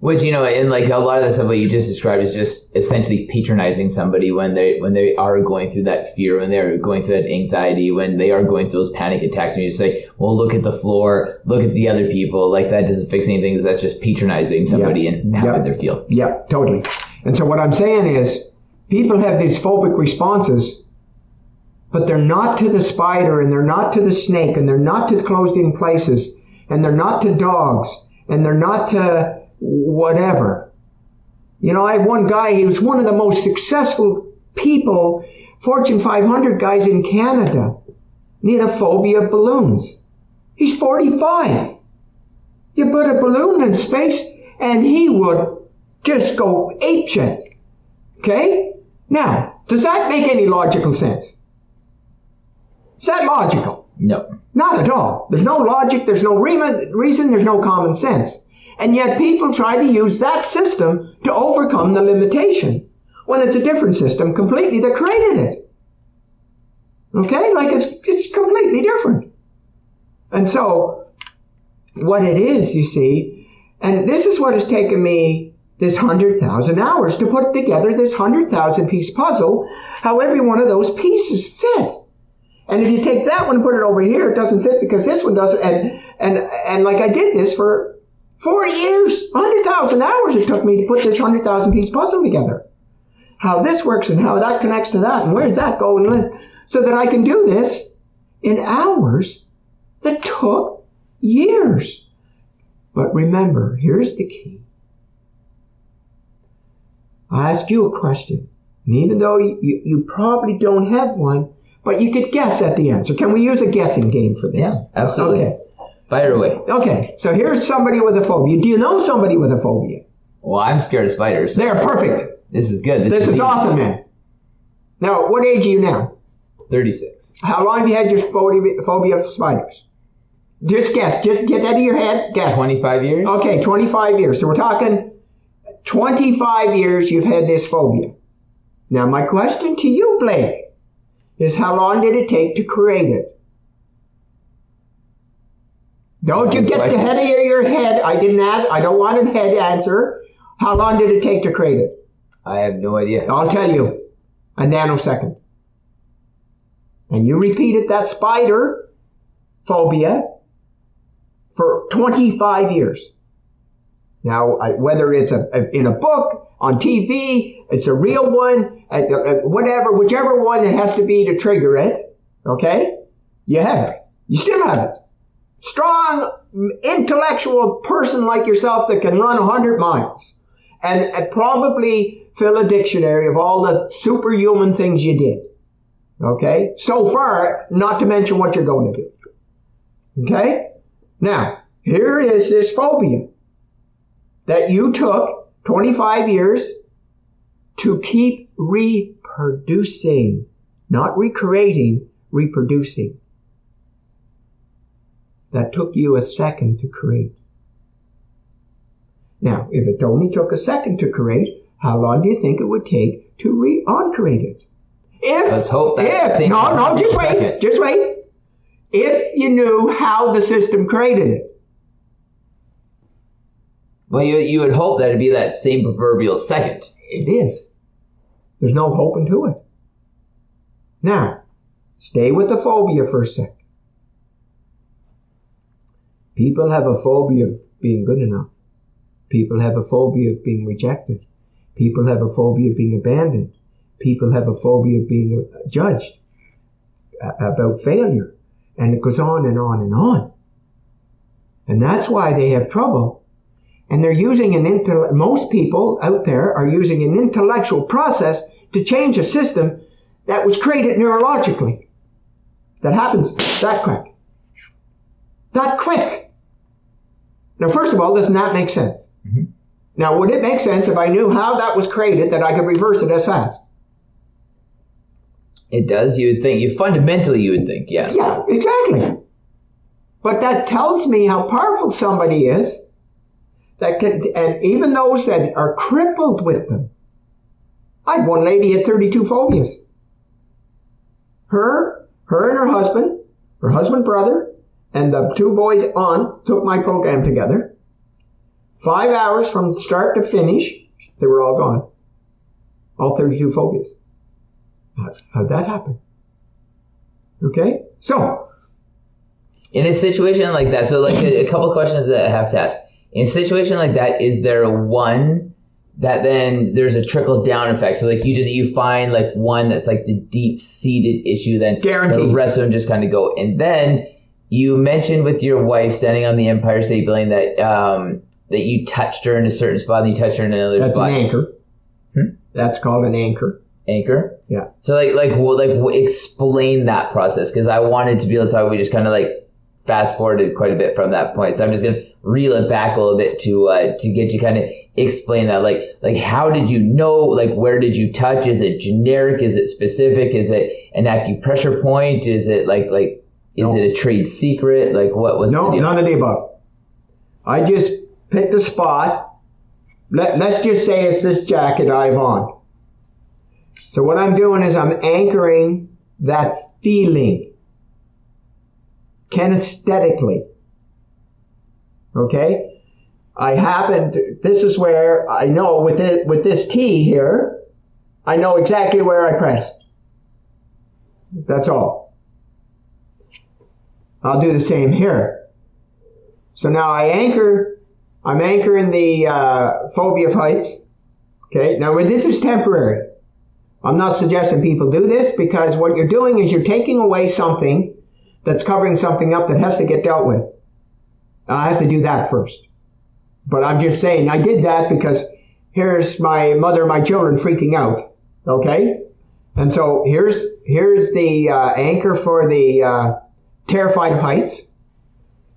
Speaker 1: Which you know, and like a lot of the stuff what you just described is just essentially patronizing somebody when they when they are going through that fear, when they're going through that anxiety, when they are going through those panic attacks, and you just say, "Well, look at the floor, look at the other people." Like that doesn't fix anything. That's just patronizing somebody
Speaker 2: Yeah.
Speaker 1: and how
Speaker 2: Yeah.
Speaker 1: they feel.
Speaker 2: Yeah, totally. And so what I'm saying is, people have these phobic responses, but they're not to the spider, and they're not to the snake, and they're not to closed in places, and they're not to dogs, and they're not to whatever. You know, I had one guy, he was one of the most successful people, Fortune 500 guys in Canada. And he had a phobia of balloons. He's 45. You put a balloon in space, and he would just go apeshit. Okay? Now, does that make any logical sense? Is that logical?
Speaker 1: No.
Speaker 2: Not at all. There's no logic, there's no re- reason, there's no common sense. And yet people try to use that system to overcome the limitation when it's a different system completely that created it. Okay? Like it's, it's completely different. And so, what it is, you see, and this is what has taken me this 100,000 hours to put together this 100,000 piece puzzle, how every one of those pieces fit. And if you take that one and put it over here, it doesn't fit because this one doesn't. And and and like I did this for 40 years, 100,000 hours it took me to put this 100,000 piece puzzle together. How this works and how that connects to that and where does that go and so that I can do this in hours that took years. But remember, here's the key. I ask you a question, and even though you, you, you probably don't have one, but you could guess at the answer. Can we use a guessing game for this?
Speaker 1: Yeah, absolutely.
Speaker 2: Okay.
Speaker 1: Away.
Speaker 2: Okay. So here's somebody with a phobia. Do you know somebody with a phobia?
Speaker 1: Well, I'm scared of spiders.
Speaker 2: They're perfect.
Speaker 1: This is good.
Speaker 2: This is
Speaker 1: easy.
Speaker 2: awesome, man. Now, what age are you now?
Speaker 1: 36.
Speaker 2: How long have you had your phobia, phobia of spiders? Just guess. Just get that in your head. Guess.
Speaker 1: 25 years?
Speaker 2: Okay, 25 years. So we're talking 25 years you've had this phobia. Now, my question to you, Blake, is how long did it take to create it? Don't you get the head of your head. I didn't ask. I don't want a head answer. How long did it take to create it?
Speaker 1: I have no idea.
Speaker 2: I'll tell you. A nanosecond. And you repeated that spider phobia for 25 years. Now, I, whether it's a, a- in a book, on TV, it's a real one, uh, uh, whatever, whichever one it has to be to trigger it, okay? You have it. You still have it. Strong, intellectual person like yourself that can run 100 miles and, and probably fill a dictionary of all the superhuman things you did. Okay? So far, not to mention what you're going to do. Okay? Now, here is this phobia that you took 25 years to keep reproducing, not recreating, reproducing. That took you a second to create. Now, if it only took a second to create, how long do you think it would take to re-uncreate it? If,
Speaker 1: Let's hope that
Speaker 2: if, no, no, just wait,
Speaker 1: second.
Speaker 2: just wait. If you knew how the system created it,
Speaker 1: Well, you, you would hope that it'd be that same proverbial second.
Speaker 2: it is. There's no hope into it. Now, stay with the phobia for a sec. People have a phobia of being good enough. People have a phobia of being rejected. People have a phobia of being abandoned. People have a phobia of being uh, judged uh, about failure. And it goes on and on and on. And that's why they have trouble. And they're using an intellect, most people out there are using an intellectual process to change a system that was created neurologically. That happens that quick. That quick. Now, first of all, doesn't that make sense? Mm-hmm. Now, would it make sense if I knew how that was created that I could reverse it as fast?
Speaker 1: It does. You would think. You fundamentally, you would think. Yeah.
Speaker 2: Yeah. Exactly. But that tells me how powerful somebody is. That can, and even those that are crippled with them. I had one lady had 32 phobias. Her, her and her husband, her husband brother, and the two boys on took my program together. Five hours from start to finish, they were all gone. All 32 phobias. How'd that happen? Okay? So.
Speaker 1: In a situation like that, so like a, a couple questions that I have to ask. In a situation like that, is there one that then there's a trickle down effect? So like you do, you find like one that's like the deep seated issue, then
Speaker 2: Guaranteed.
Speaker 1: the rest of them just kind of go. And then you mentioned with your wife standing on the Empire State Building that um, that you touched her in a certain spot and you touched her in another
Speaker 2: that's
Speaker 1: spot.
Speaker 2: That's an anchor. Hmm? That's called an anchor.
Speaker 1: Anchor.
Speaker 2: Yeah.
Speaker 1: So like like well, like explain that process because I wanted to be able to talk. We just kind of like fast forwarded quite a bit from that point. So I'm just gonna reel it back a little bit to uh, to get you kind of explain that. Like like how did you know? Like where did you touch? Is it generic? Is it specific? Is it an acupressure point? Is it like like is it a trade secret? Like what was
Speaker 2: no none of the above. I just picked a spot. Let, let's just say it's this jacket I have on. So what I'm doing is I'm anchoring that feeling kinesthetically. Okay? I happen to, this is where I know with it, with this T here, I know exactly where I pressed. That's all. I'll do the same here. So now I anchor, I'm anchoring the uh, phobia of heights. Okay, now this is temporary. I'm not suggesting people do this because what you're doing is you're taking away something that's covering something up that has to get dealt with. I have to do that first. But I'm just saying, I did that because here's my mother my children freaking out. Okay? And so here's, here's the uh, anchor for the uh, terrified of heights.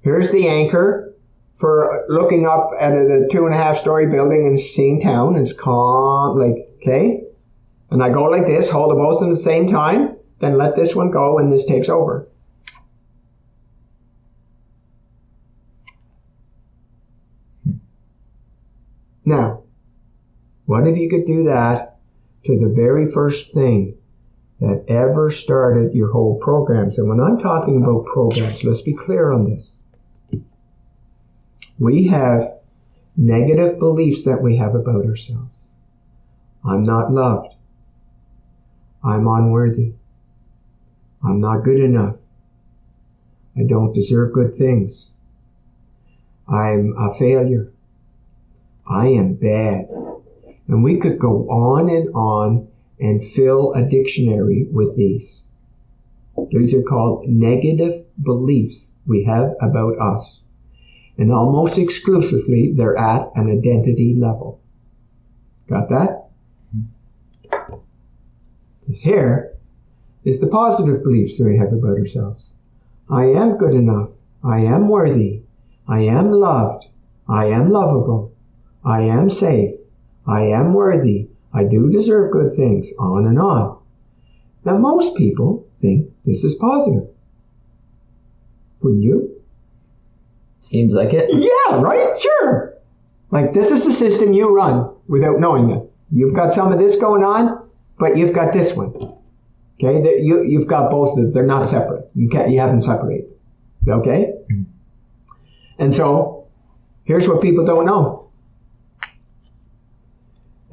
Speaker 2: Here's the anchor for looking up at a, two and a half story building and seeing town. It's calm, like, okay? And I go like this, hold them both at the same time, then let this one go and this takes over. Hmm. Now, what if you could do that to the very first thing that ever started your whole programs? And when I'm talking about programs, let's be clear on this. We have negative beliefs that we have about ourselves. I'm not loved. I'm unworthy. I'm not good enough. I don't deserve good things. I'm a failure. I am bad. And we could go on and on and fill a dictionary with these. These are called negative beliefs we have about us. And almost exclusively, they're at an identity level. Got that? This here is the positive beliefs we have about ourselves. I am good enough. I am worthy. I am loved. I am lovable. I am safe. I am worthy. I do deserve good things. On and on. Now, most people think this is positive. Wouldn't you?
Speaker 1: Seems like it.
Speaker 2: Yeah, right? Sure. Like, this is the system you run without knowing it. You've got some of this going on. But you've got this one. Okay, you you've got both. Of, they're not separate. You can't. You haven't separated. Okay. Mm-hmm. And so, here's what people don't know.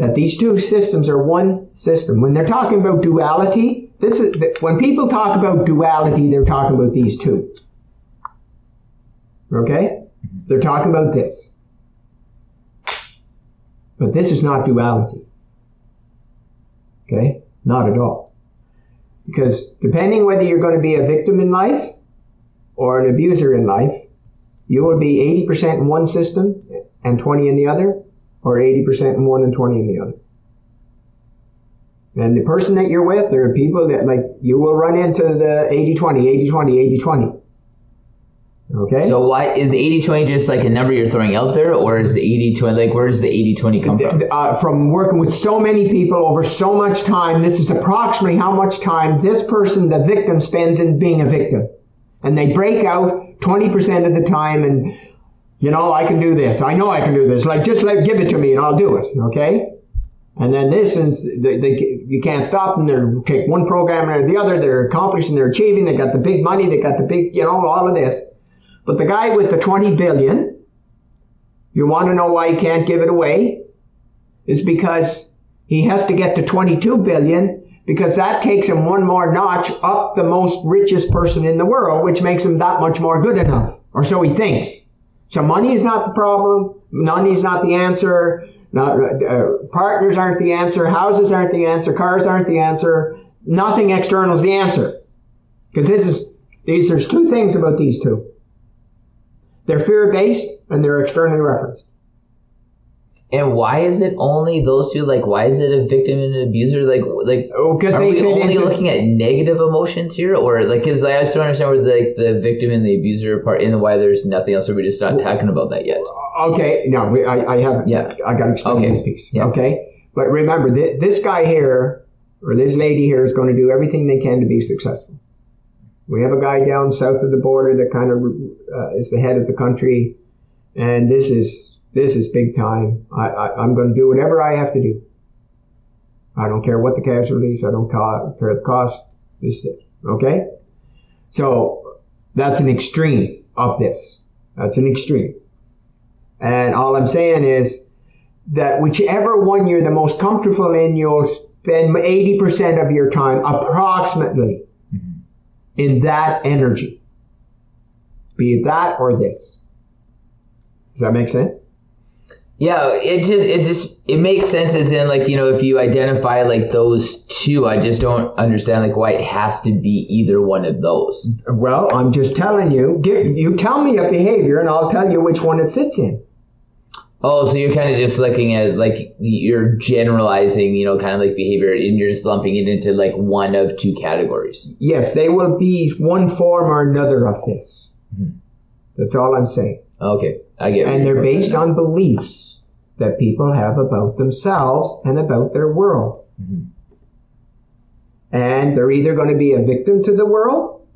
Speaker 2: That these two systems are one system. When they're talking about duality, this is when people talk about duality, they're talking about these two. Okay? They're talking about this. But this is not duality. Okay? Not at all. Because depending whether you're going to be a victim in life or an abuser in life, you will be 80% in one system and 20 in the other, or 80% in one and 20 in the other. And the person that you're with, there are people that like you will run into the 80 20, 80 20, 80 20. Okay.
Speaker 1: So why is 80-20 just like a number you're throwing out there, or is the 80-20 like where does the 80-20 come from?
Speaker 2: Uh, from working with so many people over so much time, this is approximately how much time this person, the victim, spends in being a victim, and they break out 20% of the time, and you know I can do this, I know I can do this, like just like give it to me and I'll do it. Okay. And then this is they, they, you can't stop them. They're take one program or the other. They're accomplishing. They're achieving. They got the big money. They got the big you know all of this. But the guy with the 20 billion, you want to know why he can't give it away? Is because he has to get to 22 billion because that takes him one more notch up the most richest person in the world, which makes him that much more good enough. Or so he thinks. So money is not the problem. Money is not the answer. Not, uh, partners aren't the answer. Houses aren't the answer. Cars aren't the answer. Nothing external is the answer. Because this is, these, there's two things about these two. They're fear based and they're externally referenced.
Speaker 1: And why is it only those two? Like, why is it a victim and an abuser? Like, like,
Speaker 2: oh,
Speaker 1: are we only into... looking at negative emotions here, or like, because like, I just don't understand where the, like the victim and the abuser part, and why there's nothing else. Are we just not talking about that yet?
Speaker 2: Okay, no, we, I, I haven't. Yeah, I got to explain okay. this piece. Yeah. Okay, but remember, th- this guy here or this lady here is going to do everything they can to be successful. We have a guy down south of the border that kind of uh, is the head of the country, and this is this is big time. I, I, am going to do whatever I have to do. I don't care what the casualties. I don't care the cost. This is it. Okay, so that's an extreme of this. That's an extreme, and all I'm saying is that whichever one you're the most comfortable in, you'll spend 80% of your time approximately mm-hmm. in that energy. Be it that or this. Does that make sense?
Speaker 1: Yeah, it just it just it makes sense as in like you know if you identify like those two, I just don't understand like why it has to be either one of those.
Speaker 2: Well, I'm just telling you. Give, you tell me a behavior, and I'll tell you which one it fits in.
Speaker 1: Oh, so you're kind of just looking at like you're generalizing, you know, kind of like behavior, and you're just lumping it into like one of two categories.
Speaker 2: Yes, they will be one form or another of this. Mm-hmm. That's all I'm saying.
Speaker 1: Okay, I get.
Speaker 2: And they're based on beliefs that people have about themselves and about their world. Mm-hmm. And they're either going to be a victim to the world,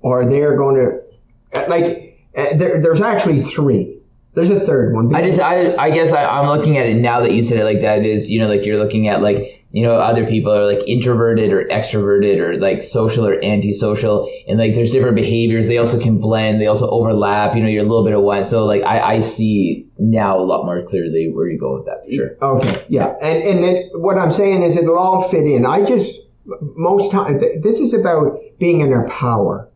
Speaker 2: or they're going to like. Uh, there, there's actually three there's a third one.
Speaker 1: I just, I, I guess I, I'm looking at it now that you said it like that. Is you know, like you're looking at like you know, other people are like introverted or extroverted or like social or antisocial, and like there's different behaviors. They also can blend. They also overlap. You know, you're a little bit of one. So like I, I see now a lot more clearly where you go with that for sure.
Speaker 2: Okay, yeah, and and then what I'm saying is it'll all fit in. I just most time this is about being in our power.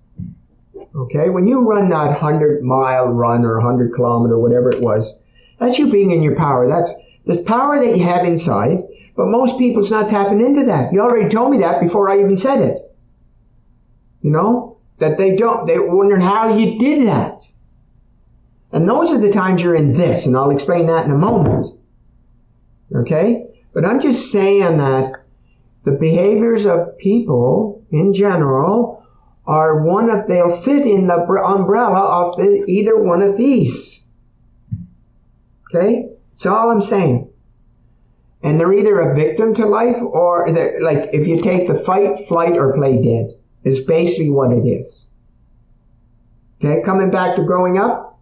Speaker 2: Okay, when you run that hundred mile run or hundred kilometer, whatever it was, that's you being in your power. That's this power that you have inside. But most people's not tapping into that. You already told me that before I even said it. You know that they don't. They wondering how you did that. And those are the times you're in this, and I'll explain that in a moment. Okay, but I'm just saying that the behaviors of people in general are one of they'll fit in the umbrella of the, either one of these. Okay, that's all I'm saying. And they're either a victim to life or like if you take the fight, flight, or play dead is basically what it is. Okay, coming back to growing up,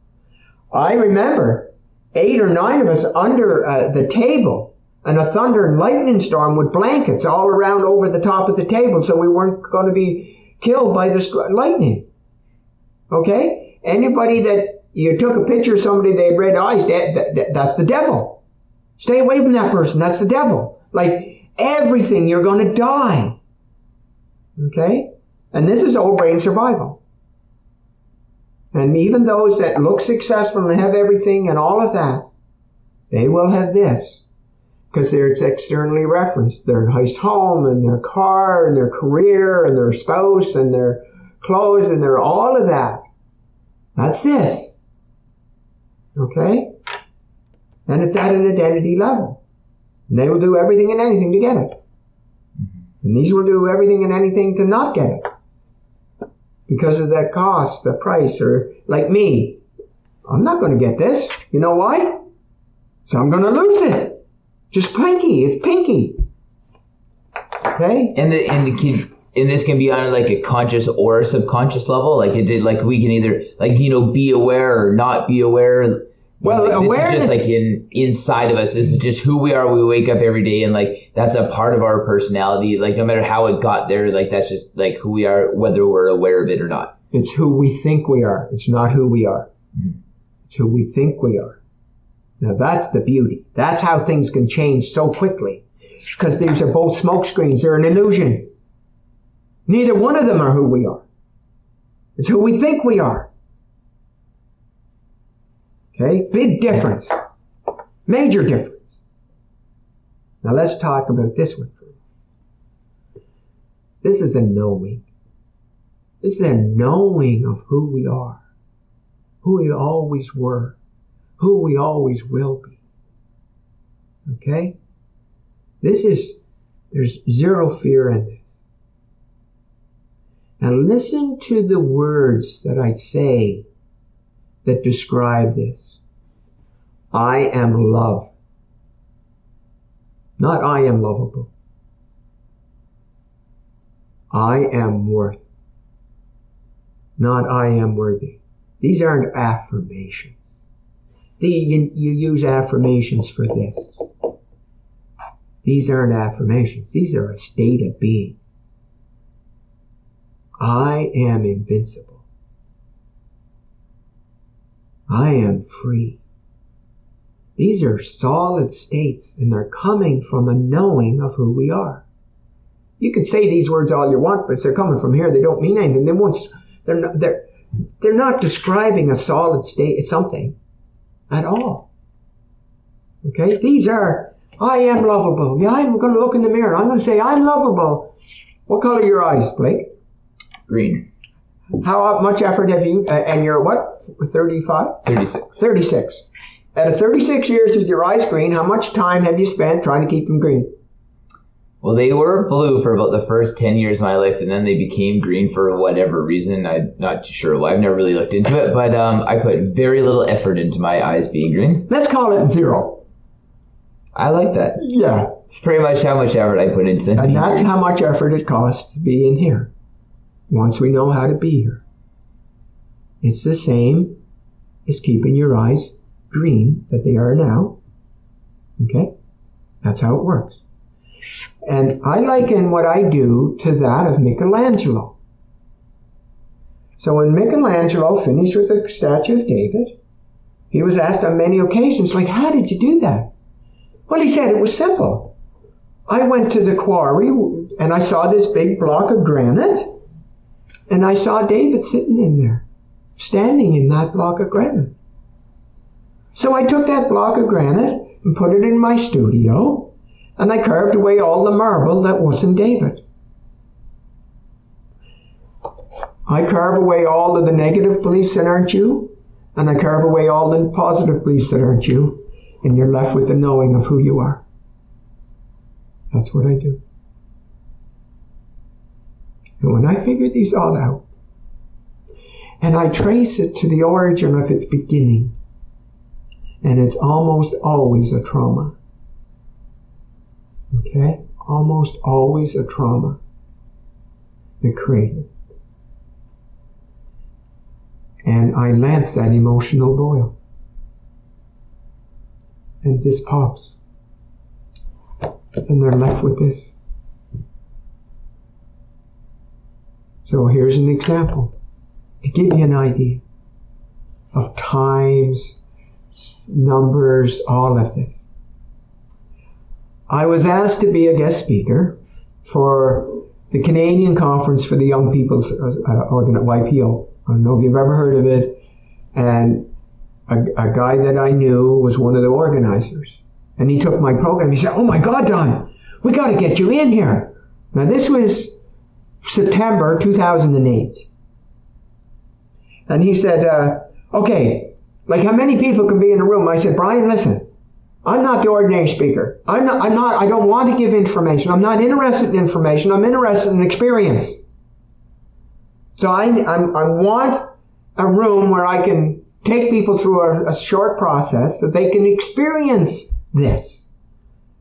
Speaker 2: I remember eight or nine of us under uh, the table and a thunder and lightning storm with blankets all around over the top of the table so we weren't going to be killed by the lightning. Okay? Anybody that you took a picture of somebody they had red eyes, that, that, that's the devil. Stay away from that person. That's the devil. Like everything, you're going to die. Okay? And this is old brain survival. And even those that look successful and have everything and all of that, they will have this because it's externally referenced. Their nice home and their car and their career and their spouse and their clothes and their all of that. That's this. Okay? And it's at an identity level. And they will do everything and anything to get it. And these will do everything and anything to not get it. Because of that cost, the price, or like me. I'm not going to get this. You know why? So I'm going to lose it. Just pinky. It's pinky. Okay?
Speaker 1: And the, and the kid, and this can be on like a conscious or a subconscious level. Like it did, like we can either like you know be aware or not be aware.
Speaker 2: Well,
Speaker 1: like,
Speaker 2: awareness.
Speaker 1: This is just like in inside of us. This is just who we are. We wake up every day, and like that's a part of our personality. Like no matter how it got there, like that's just like who we are, whether we're aware of it or not.
Speaker 2: It's who we think we are. It's not who we are. Mm-hmm. It's who we think we are. Now that's the beauty. That's how things can change so quickly. Because these are both smoke screens. They're an illusion. Neither one of them are who we are. It's who we think we are. Okay? Big difference. Major difference. Now let's talk about this one This is a knowing. This is a knowing of who we are, who we always were, who we always will be. Okay? This is, there's zero fear in this. And listen to the words that I say that describe this. I am love. Not I am lovable. I am worth. Not I am worthy. These aren't affirmations. The, you, you use affirmations for this. These aren't affirmations. These are a state of being. I am invincible. I am free. These are solid states and they're coming from a knowing of who we are. You can say these words all you want, but if they're coming from here, they don't mean anything. They won't, they're not, they're, they're not describing a solid state, something at all. Okay? These are, I am lovable. Yeah, I'm going to look in the mirror. I'm going to say, I'm lovable. What color are your eyes, Blake?
Speaker 1: Green.
Speaker 2: How much effort have you, uh, and you're what, 35?
Speaker 1: 36.
Speaker 2: 36. Out of 36 years with your eyes green, how much time have you spent trying to keep them green?
Speaker 1: Well, they were blue for about the first 10 years of my life, and then they became green for whatever reason. I'm not too sure why. I've never really looked into it, but um, I put very little effort into my eyes being green.
Speaker 2: Let's call it zero.
Speaker 1: I like that.
Speaker 2: Yeah.
Speaker 1: It's pretty much how much effort I put into them.
Speaker 2: And that's green. how much effort it costs to be in here once we know how to be here. It's the same as keeping your eyes green that they are now. Okay? That's how it works. And I liken what I do to that of Michelangelo. So when Michelangelo finished with the statue of David, he was asked on many occasions, like, how did you do that? Well, he said it was simple. I went to the quarry and I saw this big block of granite and I saw David sitting in there, standing in that block of granite. So I took that block of granite and put it in my studio, and I carved away all the marble that wasn't David. I carve away all of the negative beliefs that aren't you, and I carve away all the positive beliefs that aren't you, and you're left with the knowing of who you are. That's what I do. And when I figure these all out, and I trace it to the origin of its beginning, and it's almost always a trauma. Okay? Almost always a trauma that created. And I lance that emotional boil. And this pops. And they're left with this. So here's an example to give you an idea of times, numbers, all of this. I was asked to be a guest speaker for the Canadian Conference for the Young People's uh, Organ YPO. I don't know if you've ever heard of it. And a, a guy that I knew was one of the organizers. And he took my program. He said, Oh my God, Don, we got to get you in here. Now, this was September 2008. And he said, uh, Okay, like how many people can be in a room? I said, Brian, listen, I'm not the ordinary speaker. I'm not, I'm not, I don't want to give information. I'm not interested in information. I'm interested in experience. So I, I'm, I want a room where I can take people through a, a short process that they can experience this.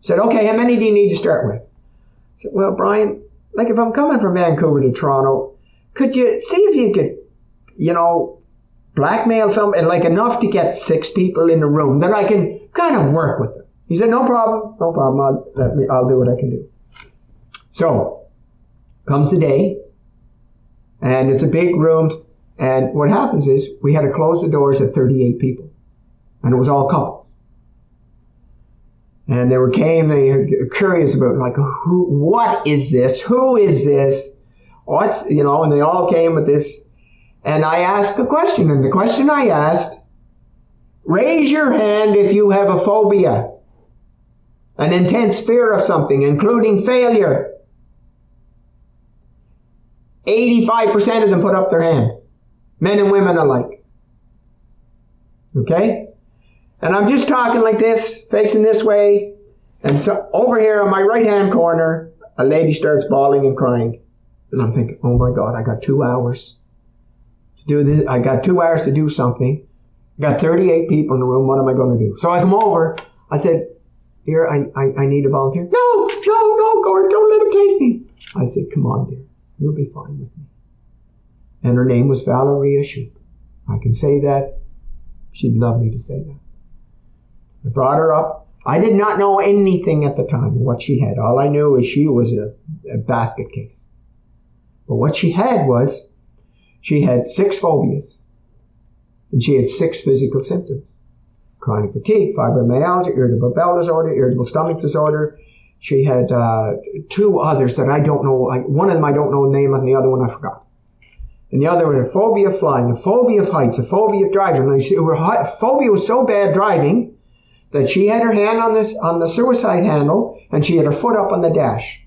Speaker 2: Said, okay, how many do you need to start with? I said, well, Brian, like if I'm coming from Vancouver to Toronto, could you see if you could, you know, blackmail some, and like enough to get six people in the room that I can kind of work with them. He said, no problem, no problem, I'll, let me, I'll do what I can do. So, comes the day, and it's a big room, and what happens is we had to close the doors at 38 people, and it was all couples. And they were came, they curious about like, who, what is this? Who is this? What's, you know, and they all came with this. And I asked a question, and the question I asked, raise your hand if you have a phobia, an intense fear of something, including failure. 85% of them put up their hand, men and women alike. Okay? And I'm just talking like this, facing this way. And so over here on my right hand corner, a lady starts bawling and crying. And I'm thinking, oh my God, I got two hours to do this. I got two hours to do something. I got 38 people in the room. What am I going to do? So I come over. I said, dear, I, I, I need a volunteer. No, no, no, Gord, don't let him take me. I said, come on, dear. You'll be fine with me. And her name was Valeria Shoup. I can say that. She'd love me to say that. I brought her up. I did not know anything at the time what she had. All I knew is she was a, a basket case. But what she had was she had six phobias and she had six physical symptoms. Chronic fatigue, fibromyalgia, irritable bowel disorder, irritable stomach disorder. She had uh, two others that I don't know. I, one of them I don't know the name, of, and the other one I forgot. And the other one, a phobia of flying, a phobia of heights, a phobia of driving. Her phobia was so bad driving that she had her hand on this on the suicide handle and she had her foot up on the dash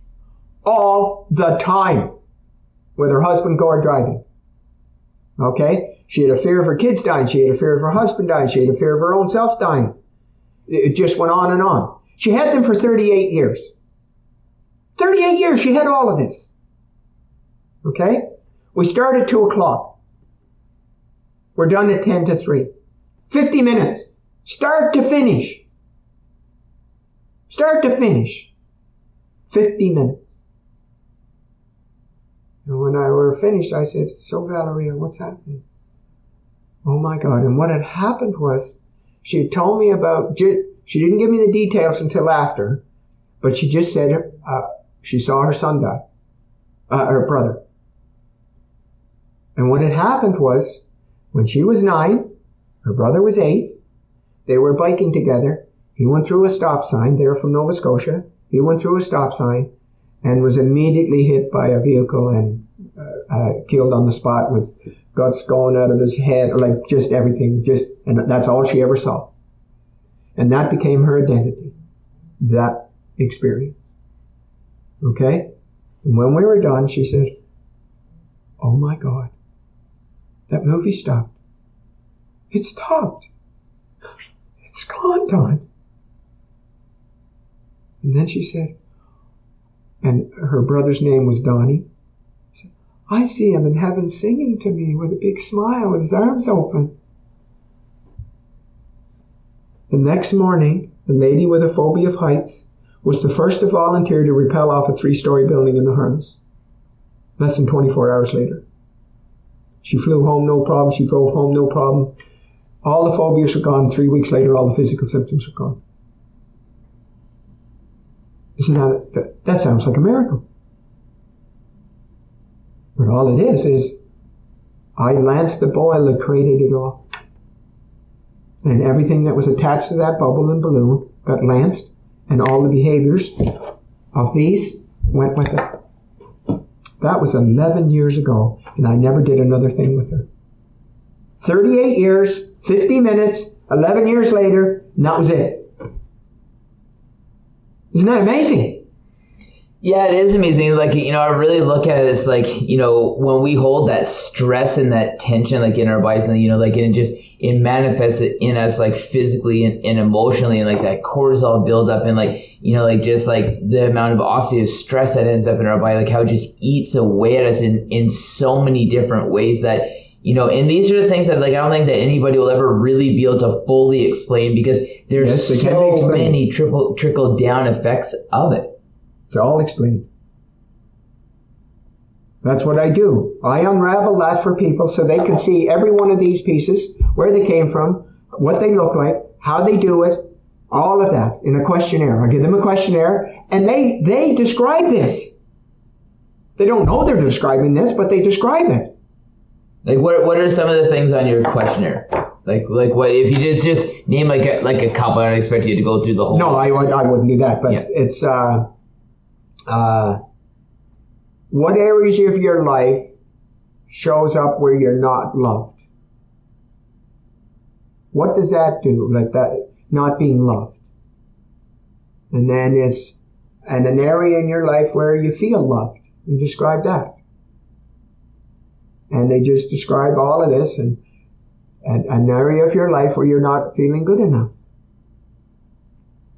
Speaker 2: all the time with her husband Gord driving. Okay? She had a fear of her kids dying. She had a fear of her husband dying. She had a fear of her own self dying. It just went on and on. She had them for 38 years. 38 years she had all of this. Okay? We start at 2 o'clock. We're done at 10 to 3. 50 minutes. Start to finish. Start to finish. 50 minutes. And when I were finished, I said, So, Valeria, what's happening? Oh my God. And what had happened was she had told me about, she didn't give me the details until after, but she just said uh, she saw her son die, uh, her brother. And what had happened was when she was nine, her brother was eight, they were biking together. He went through a stop sign. They're from Nova Scotia. He went through a stop sign and was immediately hit by a vehicle and uh, uh, killed on the spot with guts going out of his head, like just everything. Just and that's all she ever saw. And that became her identity. That experience. Okay. And when we were done, she said, "Oh my God, that movie stopped. It stopped." Gone, And then she said, and her brother's name was Donnie. Said, I see him in heaven singing to me with a big smile with his arms open. The next morning, the lady with a phobia of heights was the first to volunteer to rappel off a three story building in the harness. Less than 24 hours later. She flew home no problem. She drove home no problem. All the phobias were gone. Three weeks later, all the physical symptoms were gone. Isn't that, that sounds like a miracle. But all it is, is I lanced the boil that created it all. And everything that was attached to that bubble and balloon got lanced and all the behaviors of these went with it. That was 11 years ago, and I never did another thing with her. 38 years, 50 minutes, 11 years later, and that was it. Isn't that amazing?
Speaker 1: Yeah, it is amazing. Like, you know, I really look at it as like, you know, when we hold that stress and that tension, like in our bodies, and, you know, like, it just, it manifests in us, like physically and, and emotionally, and like that cortisol buildup, and like, you know, like just like the amount of oxidative stress that ends up in our body, like how it just eats away at us in, in so many different ways that, you know, and these are the things that like I don't think that anybody will ever really be able to fully explain because there's
Speaker 2: Yes,
Speaker 1: so many triple trickle down effects of it.
Speaker 2: It's all explained. That's what I do. I unravel that for people so they can see every one of these pieces, where they came from, what they look like, how they do it, all of that in a questionnaire. I give them a questionnaire and they, they describe this. They don't know they're describing this, but they describe it.
Speaker 1: Like what what are some of the things on your questionnaire? Like like what if you just just name like a like a couple? I don't expect you to go through the whole.
Speaker 2: No, I, would- I wouldn't do that, but
Speaker 1: Yeah.
Speaker 2: it's, uh, uh, what areas of your life shows up where you're not loved? What does that do? Like that, not being loved. And then it's, and an area in your life where you feel loved. And describe that. And they just describe all of this and, and an area of your life where you're not feeling good enough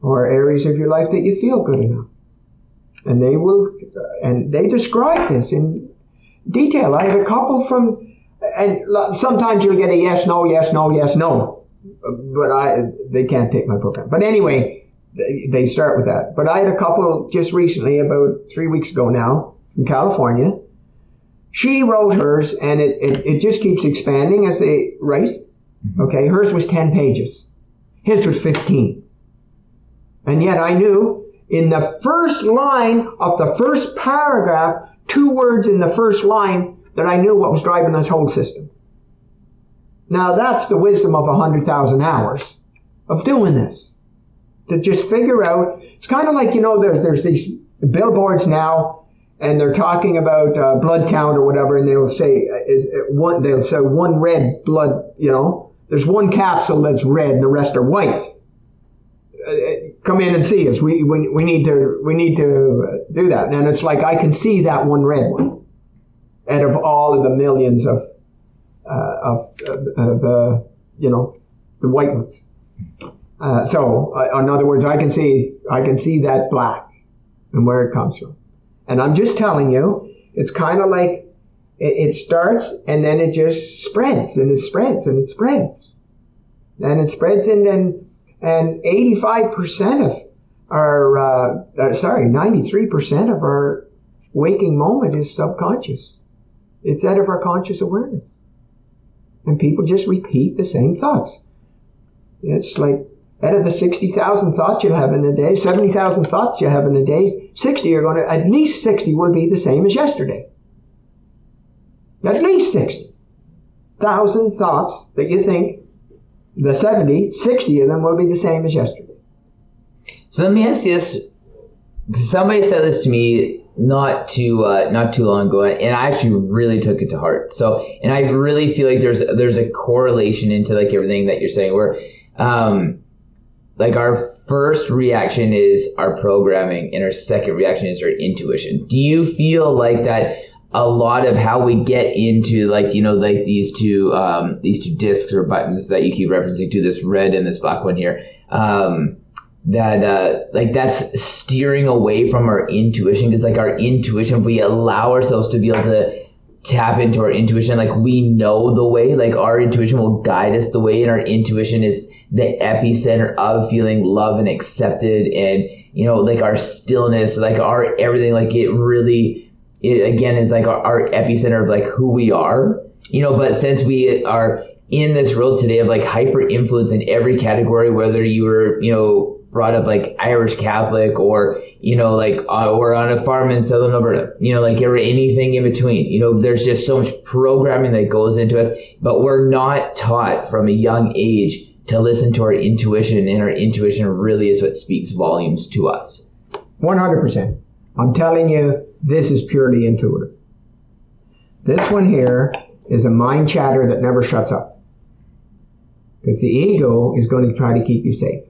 Speaker 2: or areas of your life that you feel good enough. And they will, and they describe this in detail. I had a couple from, and sometimes you'll get a yes, no, yes, no, yes, no. But I, they can't take my program. But anyway, they, start with that. But I had a couple just recently, about three weeks ago now, from California. She wrote hers, and it, it, it just keeps expanding as they write. Mm-hmm. Okay, hers was 10 pages. His was 15. And yet I knew in the first line of the first paragraph, two words in the first line, that I knew what was driving this whole system. Now that's the wisdom of a hundred thousand hours of doing this. To just figure out, it's kind of like, you know, there's, there's these billboards now, and they're talking about uh, blood count or whatever, and they'll say, uh, is, uh, one, they'll say one red blood, you know, there's one capsule that's red and the rest are white uh, come in and see us. We, we, we need to we need to uh, do that. And it's like I can see that one red one out of all of the millions of uh, of uh, uh, the you know the white ones. Uh, so uh, in other words, I can see I can see that black and where it comes from. And I'm just telling you, it's kind of like it, it starts and then it just spreads and it spreads and it spreads and it spreads and then and 85% of our, uh, uh, sorry, 93% of our waking moment is subconscious. It's out of our conscious awareness. And people just repeat the same thoughts. It's like out of the 60,000 thoughts you have in a day, 70,000 thoughts you have in a day, 60 are going to, at least 60 will be the same as yesterday. At least 60,000 thoughts that you think the 70, 60 of them will be the same as yesterday.
Speaker 1: So let me ask you this: somebody said this to me not too uh, not too long ago, and I actually really took it to heart. So, and I really feel like there's there's a correlation into like everything that you're saying, where um, like our first reaction is our programming, and our second reaction is our intuition. Do you feel like that? A lot of how we get into like you know like these two um, these two discs or buttons that you keep referencing to this red and this black one here. Um, that uh, like that's steering away from our intuition because like our intuition we allow ourselves to be able to tap into our intuition like we know the way like our intuition will guide us the way and our intuition is the epicenter of feeling loved and accepted and you know like our stillness like our everything like it really it again is like our, our epicenter of like who we are you know but since we are in this world today of like hyper influence in every category whether you were you know brought up like Irish Catholic or you know like uh, or on a farm in southern Alberta you know like or anything in between you know there's just so much programming that goes into us but we're not taught from a young age to listen to our intuition, and our intuition really is what speaks volumes to us.
Speaker 2: 100%. I'm telling you, this is purely intuitive. This one here is a mind chatter that never shuts up. Because the ego is going to try to keep you safe.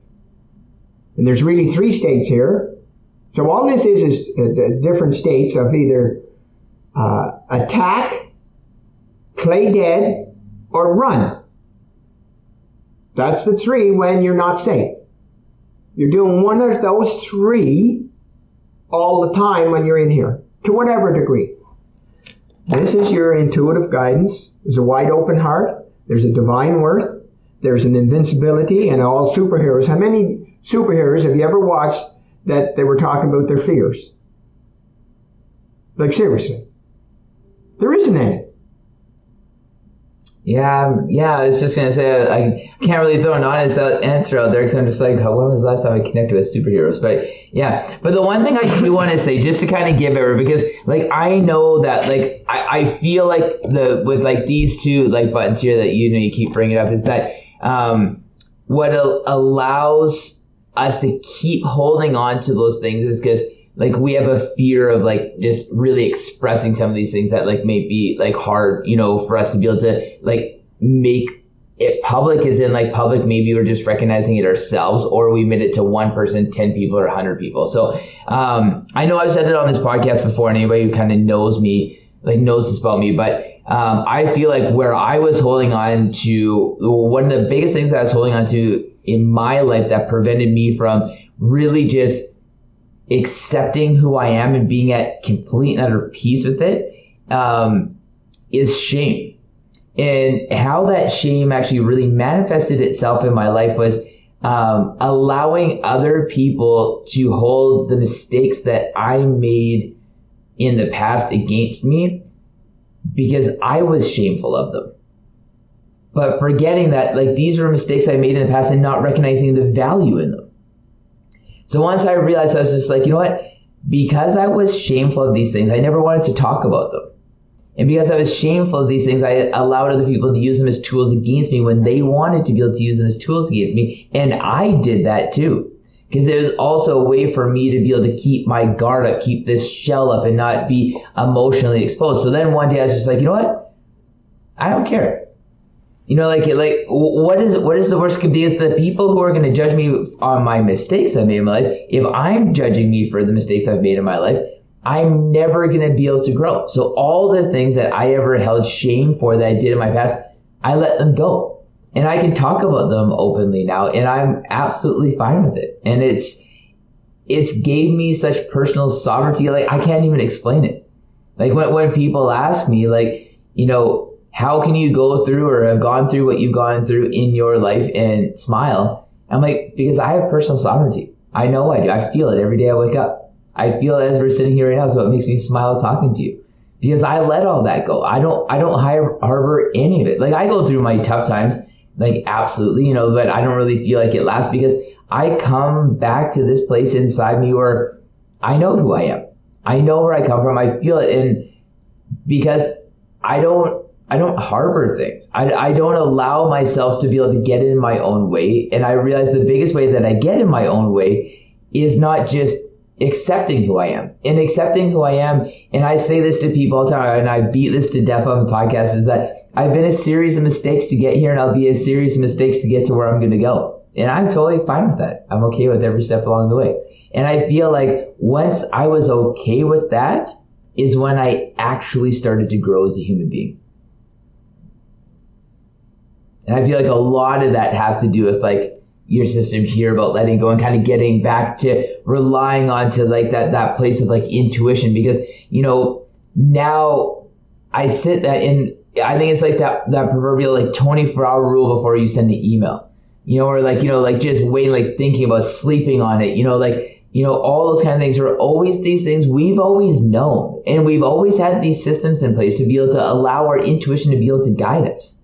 Speaker 2: And there's really three states here. So all this is is uh, different states of either uh, attack, play dead, or run. That's the three when you're not safe. You're doing one of those three all the time when you're in here, to whatever degree. This is your intuitive guidance. There's a wide open heart. There's a divine worth. There's an invincibility and all superheroes. How many superheroes have you ever watched that they were talking about their fears? Like seriously. There isn't any.
Speaker 1: Yeah, yeah. I was just gonna say I can't really throw an honest answer out there because I'm just like, when was the last time I connected with superheroes? But yeah, but the one thing I do want to say, just to kind of give it, because like I know that like I, I feel like the with like these two like buttons here that you know you keep bringing up is that um, what allows us to keep holding on to those things is because like we have a fear of like just really expressing some of these things that like may be like hard, you know, for us to be able to like make it public is in like public maybe we're just recognizing it ourselves or we admit it to one person 10 people or a 100 people. So um, i know i've said it on this podcast before and anybody who kind of knows me like knows this about me but um, i feel like where i was holding on to one of the biggest things that i was holding on to in my life that prevented me from really just accepting who I am and being at complete and utter peace with it um, is shame. And how that shame actually really manifested itself in my life was um, allowing other people to hold the mistakes that I made in the past against me because I was shameful of them. But forgetting that, like, these were mistakes I made in the past and not recognizing the value in them. So once I realized, I was just like, you know what? Because I was shameful of these things, I never wanted to talk about them. And because I was shameful of these things, I allowed other people to use them as tools against me when they wanted to be able to use them as tools against me. And I did that too. Because it was also a way for me to be able to keep my guard up, keep this shell up, and not be emotionally exposed. So then one day I was just like, you know what? I don't care. You know, like like what is what is the worst could be is the people who are going to judge me on my mistakes I made in my life. If I'm judging me for the mistakes I've made in my life, I'm never going to be able to grow. So all the things that I ever held shame for that I did in my past, I let them go, and I can talk about them openly now, and I'm absolutely fine with it. And it's it's gave me such personal sovereignty. Like I can't even explain it. Like when when people ask me, like you know how can you go through or have gone through what you've gone through in your life and smile? I'm like, because I have personal sovereignty. I know I do. I feel it every day I wake up. I feel it as we're sitting here right now, so it makes me smile talking to you. Because I let all that go. I don't I don't harbor any of it. Like I go through my tough times, like absolutely, you know, but I don't really feel like it lasts because I come back to this place inside me where I know who I am. I know where I come from. I feel it and because I don't I don't harbor things. I, I don't allow myself to be able to get in my own way. And I realize the biggest way that I get in my own way is not just accepting who I am. And accepting who I am, and I say this to people all the time, and I beat this to death on the podcast, is that I've been a series of mistakes to get here, and I'll be a series of mistakes to get to where I'm going to go. And I'm totally fine with that. I'm okay with every step along the way. And I feel like once I was okay with that, is when I actually started to grow as a human being. And I feel like a lot of that has to do with like your system here about letting go and kind of getting back to relying on to like that that place of like intuition. Because you know now I sit that in I think it's like that that proverbial like 24 hour rule before you send an email. You know or like you know like just waiting like thinking about sleeping on it. You know like you know all those kind of things are always these things we've always known. And we've always had these systems in place to be able to allow our intuition to be able to guide us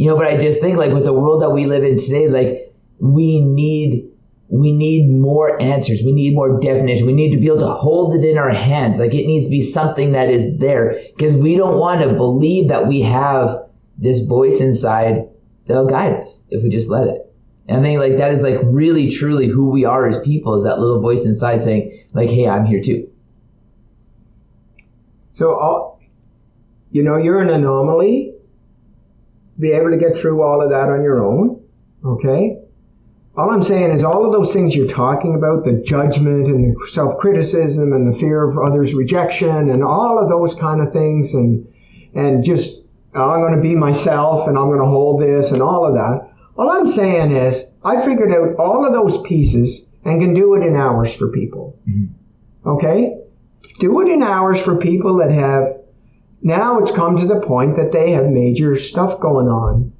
Speaker 1: you know, but I just think like with the world that we live in today, like we need we need more answers. We need more definition. We need to be able to hold it in our hands. Like it needs to be something that is there because we don't want to believe that we have this voice inside that'll guide us if we just let it. And I think like that is like really truly who we are as people is that little voice inside saying like, hey, I'm here too.
Speaker 2: So, all, you know, you're an anomaly. Be able to get through all of that on your own. Okay? All I'm saying is all of those things you're talking about, the judgment and the self-criticism and the fear of others' rejection and all of those kind of things and, and just, oh, I'm going to be myself and I'm going to hold this and all of that. All I'm saying is I figured out all of those pieces and can do it in hours for people. Mm-hmm. Okay? Do it in hours for people that have, now it's come to the point that they have major stuff going on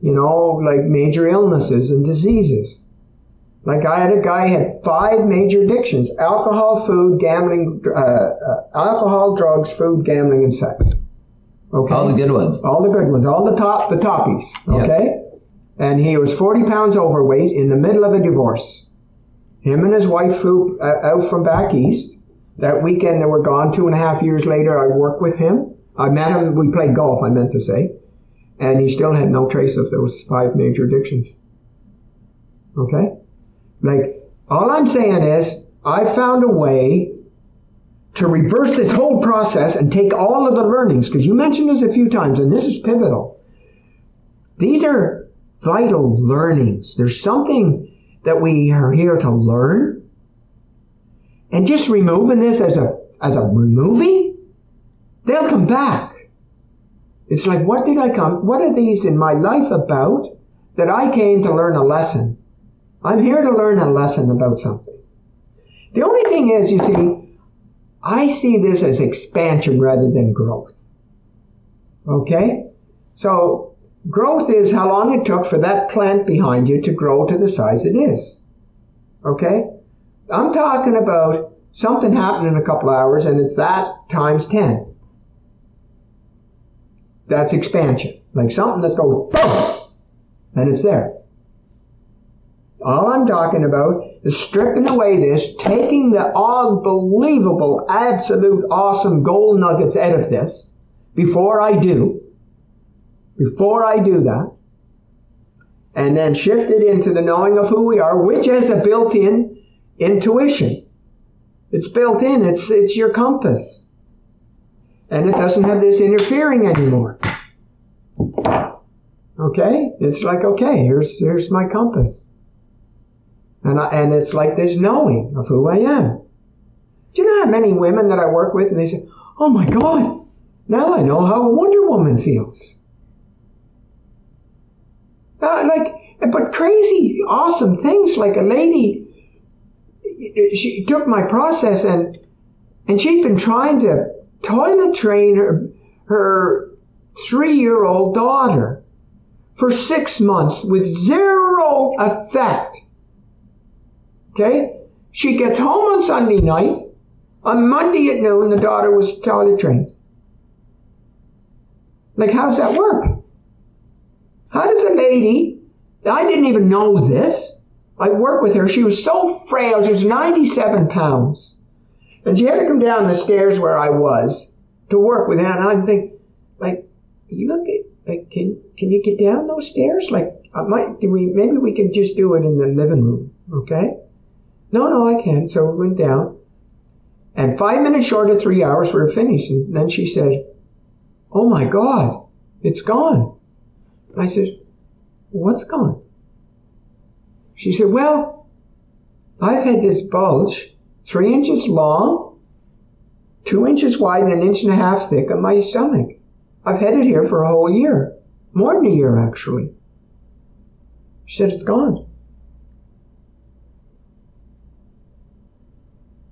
Speaker 2: you know, like major illnesses and diseases. Like I had a guy had five major addictions: alcohol, food, gambling, uh, uh, alcohol, drugs, food, gambling, and sex.
Speaker 1: Okay. All the good ones.
Speaker 2: All the good ones. All the top, the toppies. Okay. Yep. And he was 40 pounds overweight in the middle of a divorce. Him and his wife flew uh, out from back east. That weekend they were gone. Two and a half years later, I worked with him. I met him. We played golf. I meant to say and he still had no trace of those five major addictions. Okay? Like, all I'm saying is, I found a way to reverse this whole process and take all of the learnings, because you mentioned this a few times, and this is pivotal. These are vital learnings. There's something that we are here to learn. And just removing this as a, as a removing, they'll come back. It's like, what did I come, what are these in my life about that I came to learn a lesson? I'm here to learn a lesson about something. The only thing is, you see, I see this as expansion rather than growth. Okay? So, growth is how long it took for that plant behind you to grow to the size it is. Okay? I'm talking about something happened in a couple hours and it's that times 10. That's expansion. Like something that goes boom, and it's there. All I'm talking about is stripping away this, taking the unbelievable, absolute, awesome gold nuggets out of this before I do. Before I do that. And then shift it into the knowing of who we are, which has a built in intuition. It's built in, it's, it's your compass and it doesn't have this interfering anymore. Okay? It's like, okay, here's, here's my compass. And, I, and it's like this knowing of who I am. Do you know how many women that I work with and they say, oh my God, now I know how a Wonder Woman feels. Uh, like, but crazy, awesome things like a lady, she took my process and, and she'd been trying to toilet train her, her three year old daughter for six months with zero effect. Okay? She gets home on Sunday night. On Monday at noon, the daughter was toilet trained. Like, how's that work? How does a lady, I didn't even know this. I worked with her. She was so frail. She was 97 pounds. And she had to come down the stairs where I was to work with that. And I'm thinking, like, you look at, like, can can you get down those stairs? Like, I might, do we, maybe we can just do it in the living room, okay? No, no, I can. So we went down. And five minutes short of three hours, we were finished. And then she said, Oh my God, it's gone. I said, What's gone? She said, Well, I've had this bulge three inches long, two inches wide, and an inch and a half thick on my stomach. I've had it here for a whole year. More than a year, actually. She said, It's gone.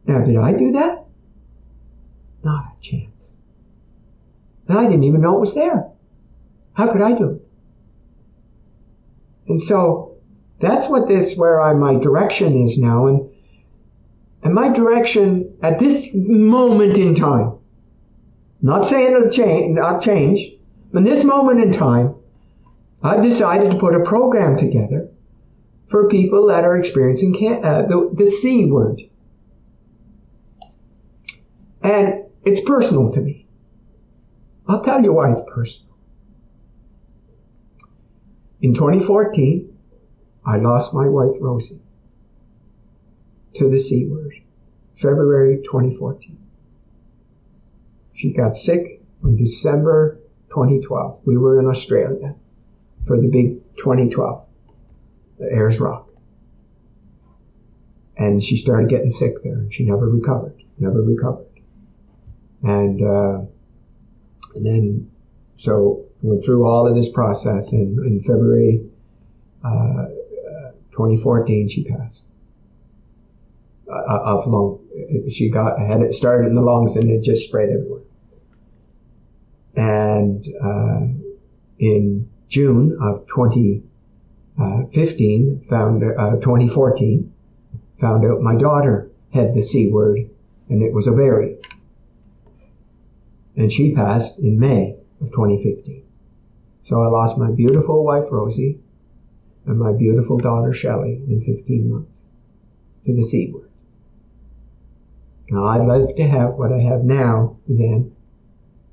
Speaker 2: Now, did I do that? Not a chance. And I didn't even know it was there. How could I do it? And so that's what this, where I, my direction is now. And and my direction at this moment in time, not saying it'll change, not change, but in this moment in time, I've decided to put a program together for people that are experiencing can- uh, the, the C word. And it's personal to me. I'll tell you why it's personal. In 2014, I lost my wife Rosie to the C word, February 2014. She got sick in December 2012. We were in Australia for the big 2012, the Ayers Rock. And she started getting sick there, she never recovered, never recovered. And, uh, and then, so went through all of this process, and in February uh, 2014, she passed uh, of lung. She got had it started in the lungs, and it just spread everywhere. And uh, in June of 2015, found uh, 2014, found out my daughter had the C word, and it was a ovarian. And she passed in May of 2015. So I lost my beautiful wife Rosie and my beautiful daughter Shelley in 15 months to the word. Now I'd love to have what I have now then,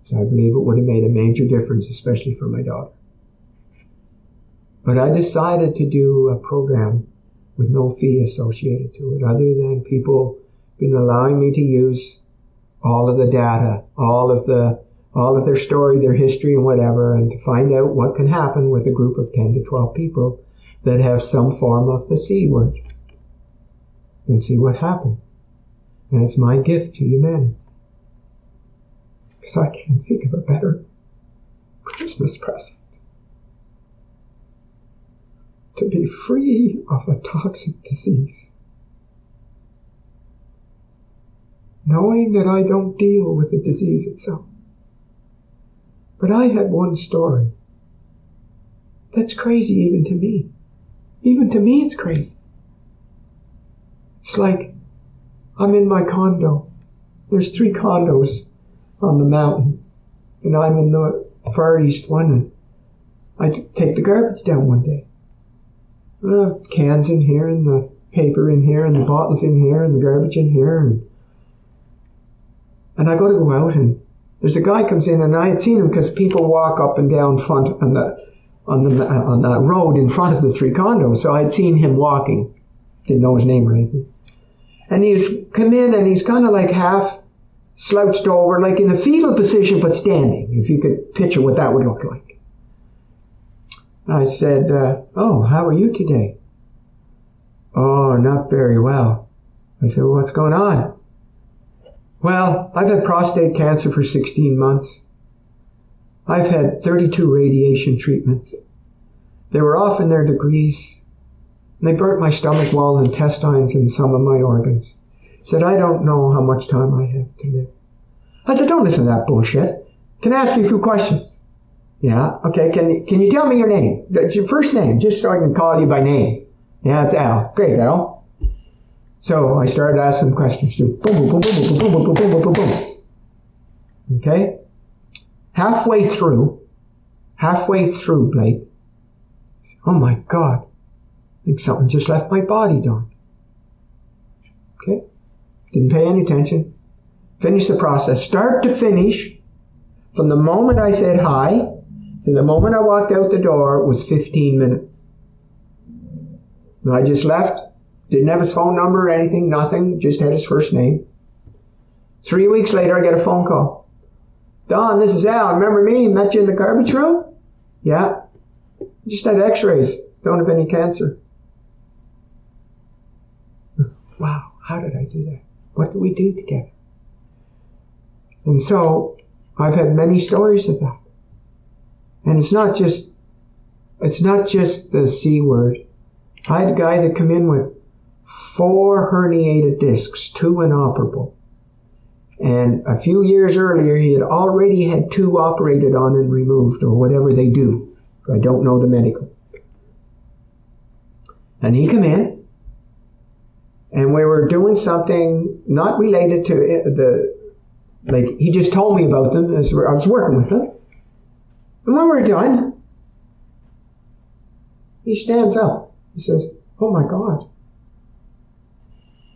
Speaker 2: so I believe it would have made a major difference, especially for my daughter. But I decided to do a program with no fee associated to it, other than people been allowing me to use all of the data, all of the all of their story, their history, and whatever, and to find out what can happen with a group of 10 to 12 people that have some form of the C word, and see what happens. And it's my gift to humanity. Because I can't think of a better Christmas present. To be free of a toxic disease. Knowing that I don't deal with the disease itself. But I had one story. That's crazy even to me. Even to me, it's crazy. It's like I'm in my condo. There's three condos on the mountain, and I'm in the far east one. And I take the garbage down one day. Uh, cans in here, and the paper in here, and the bottles in here, and the garbage in here, and and I go to go out, and there's a guy comes in, and I had seen him because people walk up and down front on the on the on that road in front of the three condos. So I'd seen him walking. Didn't know his name or anything and he's come in and he's kind of like half slouched over, like in a fetal position, but standing, if you could picture what that would look like. I said, uh, Oh, how are you today? Oh, not very well. I said, well, What's going on? Well, I've had prostate cancer for 16 months. I've had 32 radiation treatments. They were off in their degrees. And they burnt my stomach wall, intestines, and some of my organs. Said, I don't know how much time I have to live. I said, don't listen to that bullshit. Can I ask you a few questions? Yeah, okay. Can, can you tell me your name? That's your first name, just so I can call you by name. Yeah, it's Al. Great, Al. So I started asking questions too. Boom, boom, boom, boom, boom, boom, boom, boom, boom, boom, boom. Okay? Halfway through, halfway through, Blake, oh my God, I think something just left my body, Don. Okay? Didn't pay any attention. Finish the process. Start to finish, from the moment I said hi to the moment I walked out the door was 15 minutes. And I just left. Didn't have his phone number or anything, nothing, just had his first name. Three weeks later, I get a phone call. Don, this is Al. Remember me? Met you in the garbage room? Yeah. Just had x rays. Don't have any cancer. Wow, how did I do that? What did we do together? And so I've had many stories of that. And it's not just it's not just the C word. I had a guy that come in with four herniated discs, two inoperable. And a few years earlier, he had already had two operated on and removed, or whatever they do. I don't know the medical. And he come in, and we were doing something not related to the like he just told me about them as I was working with them. And when we were done, he stands up. He says, "Oh my God,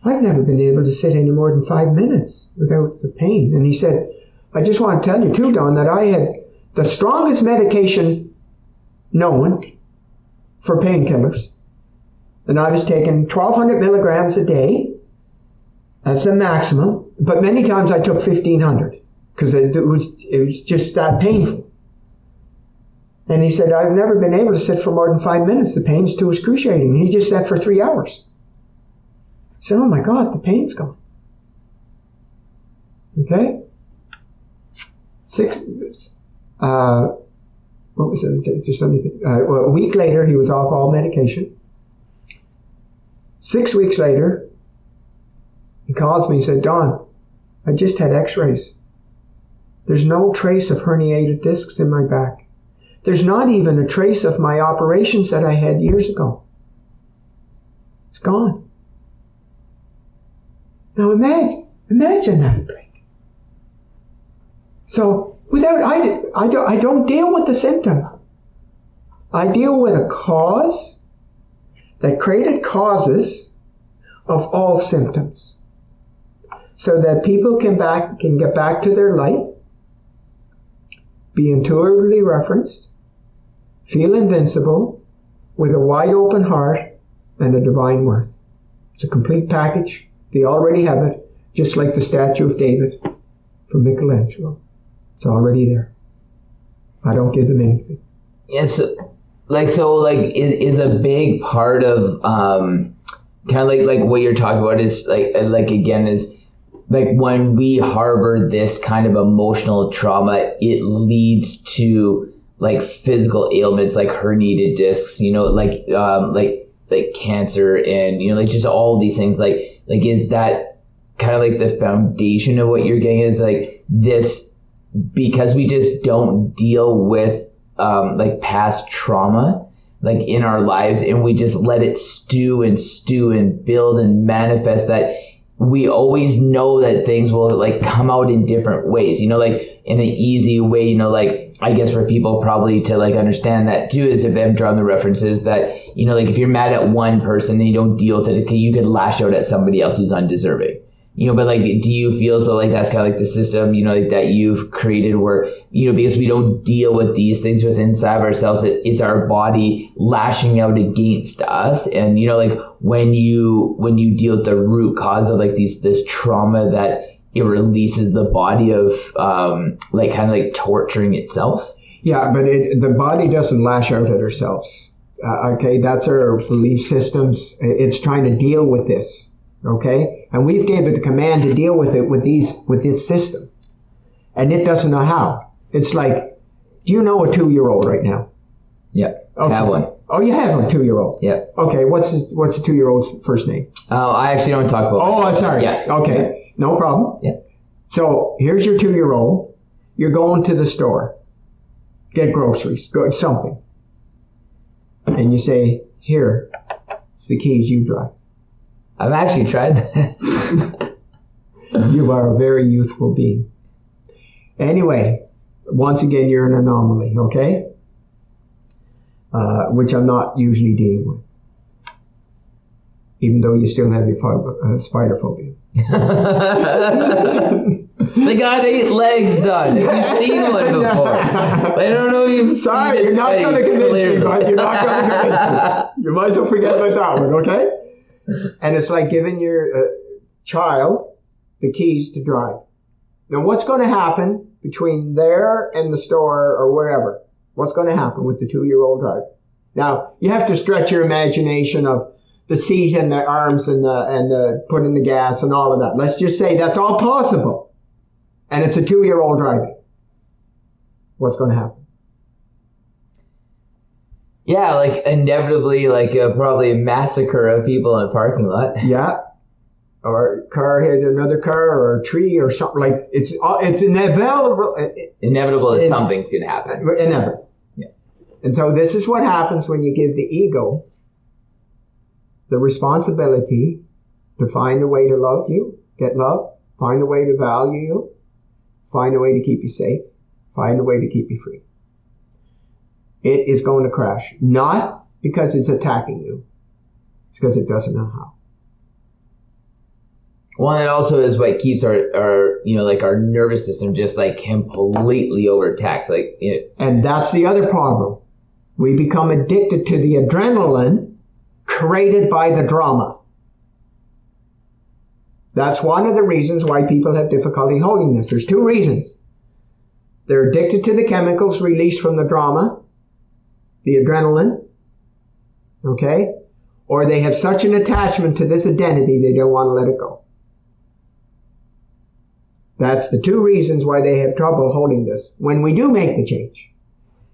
Speaker 2: I've never been able to sit any more than five minutes without the pain." And he said, "I just want to tell you too, Don, that I had the strongest medication known for painkillers." and I was taking 1,200 milligrams a day. That's the maximum. But many times I took 1,500 because it, it was it was just that painful. And he said, I've never been able to sit for more than five minutes. The pain's too excruciating. He just sat for three hours. Said, Oh my God, the pain's gone. Okay? Six, uh, what was it? Just let me think. Uh, well, a week later, he was off all medication. Six weeks later, he calls me and said, Don, I just had x rays. There's no trace of herniated discs in my back. There's not even a trace of my operations that I had years ago. It's gone. Now imagine, imagine that break. So without, I, I, don't, I don't deal with the symptom. I deal with a cause that created causes of all symptoms so that people can back can get back to their light be intuitively referenced feel invincible with a wide open heart and a divine worth. It's a complete package. They already have it, just like the statue of David from Michelangelo. It's already there. I don't give them anything.
Speaker 1: Yes, like so, like is, is a big part of um, kind of like like what you're talking about is like like again is like when we harbor this kind of emotional trauma, it leads to like physical ailments like herniated discs, you know, like um, like like cancer and you know like just all these things like like is that kind of like the foundation of what you're getting is like this because we just don't deal with um, like past trauma like in our lives and we just let it stew and stew and build and manifest that we always know that things will like come out in different ways. You know like in an easy way you know like I guess for people probably to like understand that too is if they have drawn the references that you know like if you're mad at one person and you don't deal with it, you could lash out at somebody else who's undeserving. You know, but like, do you feel so like that's kind of like the system you know like that you've created where you know because we don't deal with these things within inside of ourselves, it, it's our body lashing out against us, and you know like when you when you deal with the root cause of like these this trauma that it releases the body of um, like kind of like torturing itself.
Speaker 2: Yeah, but it, the body doesn't lash out at ourselves. Uh, okay, that's our belief systems. It's trying to deal with this. Okay, and we've gave it the command to deal with it with these with this system, and it doesn't know how. It's like, do you know a two year old right now?
Speaker 1: Yeah, okay. have one.
Speaker 2: Oh, you have a two year old.
Speaker 1: Yeah.
Speaker 2: Okay, what's the, what's the two year old's first name?
Speaker 1: Oh, I actually don't talk about.
Speaker 2: Oh, I'm sorry.
Speaker 1: Yeah.
Speaker 2: Okay. No problem.
Speaker 1: Yeah.
Speaker 2: So here's your two year old. You're going to the store, get groceries, go something. And you say, Here, it's the keys, you drive.
Speaker 1: I've actually tried that.
Speaker 2: you are a very youthful being. Anyway, once again, you're an anomaly, okay? Uh, which I'm not usually dealing with. Even though you still have your uh, spider phobia.
Speaker 1: they got eight legs done. We've seen one before. I don't know you've
Speaker 2: Sorry, you're not going to convince me, you're not going to convince me. You might as well forget about that one, okay? And it's like giving your uh, child the keys to drive. Now, what's going to happen between there and the store or wherever? What's going to happen with the two-year-old driver? Now, you have to stretch your imagination of the seat and the arms and the and the putting the gas and all of that. Let's just say that's all possible, and it's a two-year-old driving. What's going to happen?
Speaker 1: Yeah, like inevitably, like uh, probably a massacre of people in a parking lot.
Speaker 2: Yeah, or car hit another car or a tree or something like it's uh, it's inevitable. Uh,
Speaker 1: inevitable that something's going to happen.
Speaker 2: Inevitable. Yeah. And so this is what happens when you give the ego the responsibility to find a way to love you, get love, find a way to value you, find a way to keep you safe, find a way to keep you free. It is going to crash. Not because it's attacking you. It's because it doesn't know how.
Speaker 1: Well, it also is what keeps our, our, you know, like our nervous system just like completely overtaxed. Like, you know.
Speaker 2: and that's the other problem. We become addicted to the adrenaline created by the drama. That's one of the reasons why people have difficulty holding this. There's two reasons. They're addicted to the chemicals released from the drama, the adrenaline, okay? Or they have such an attachment to this identity they don't want to let it go. That's the two reasons why they have trouble holding this when we do make the change.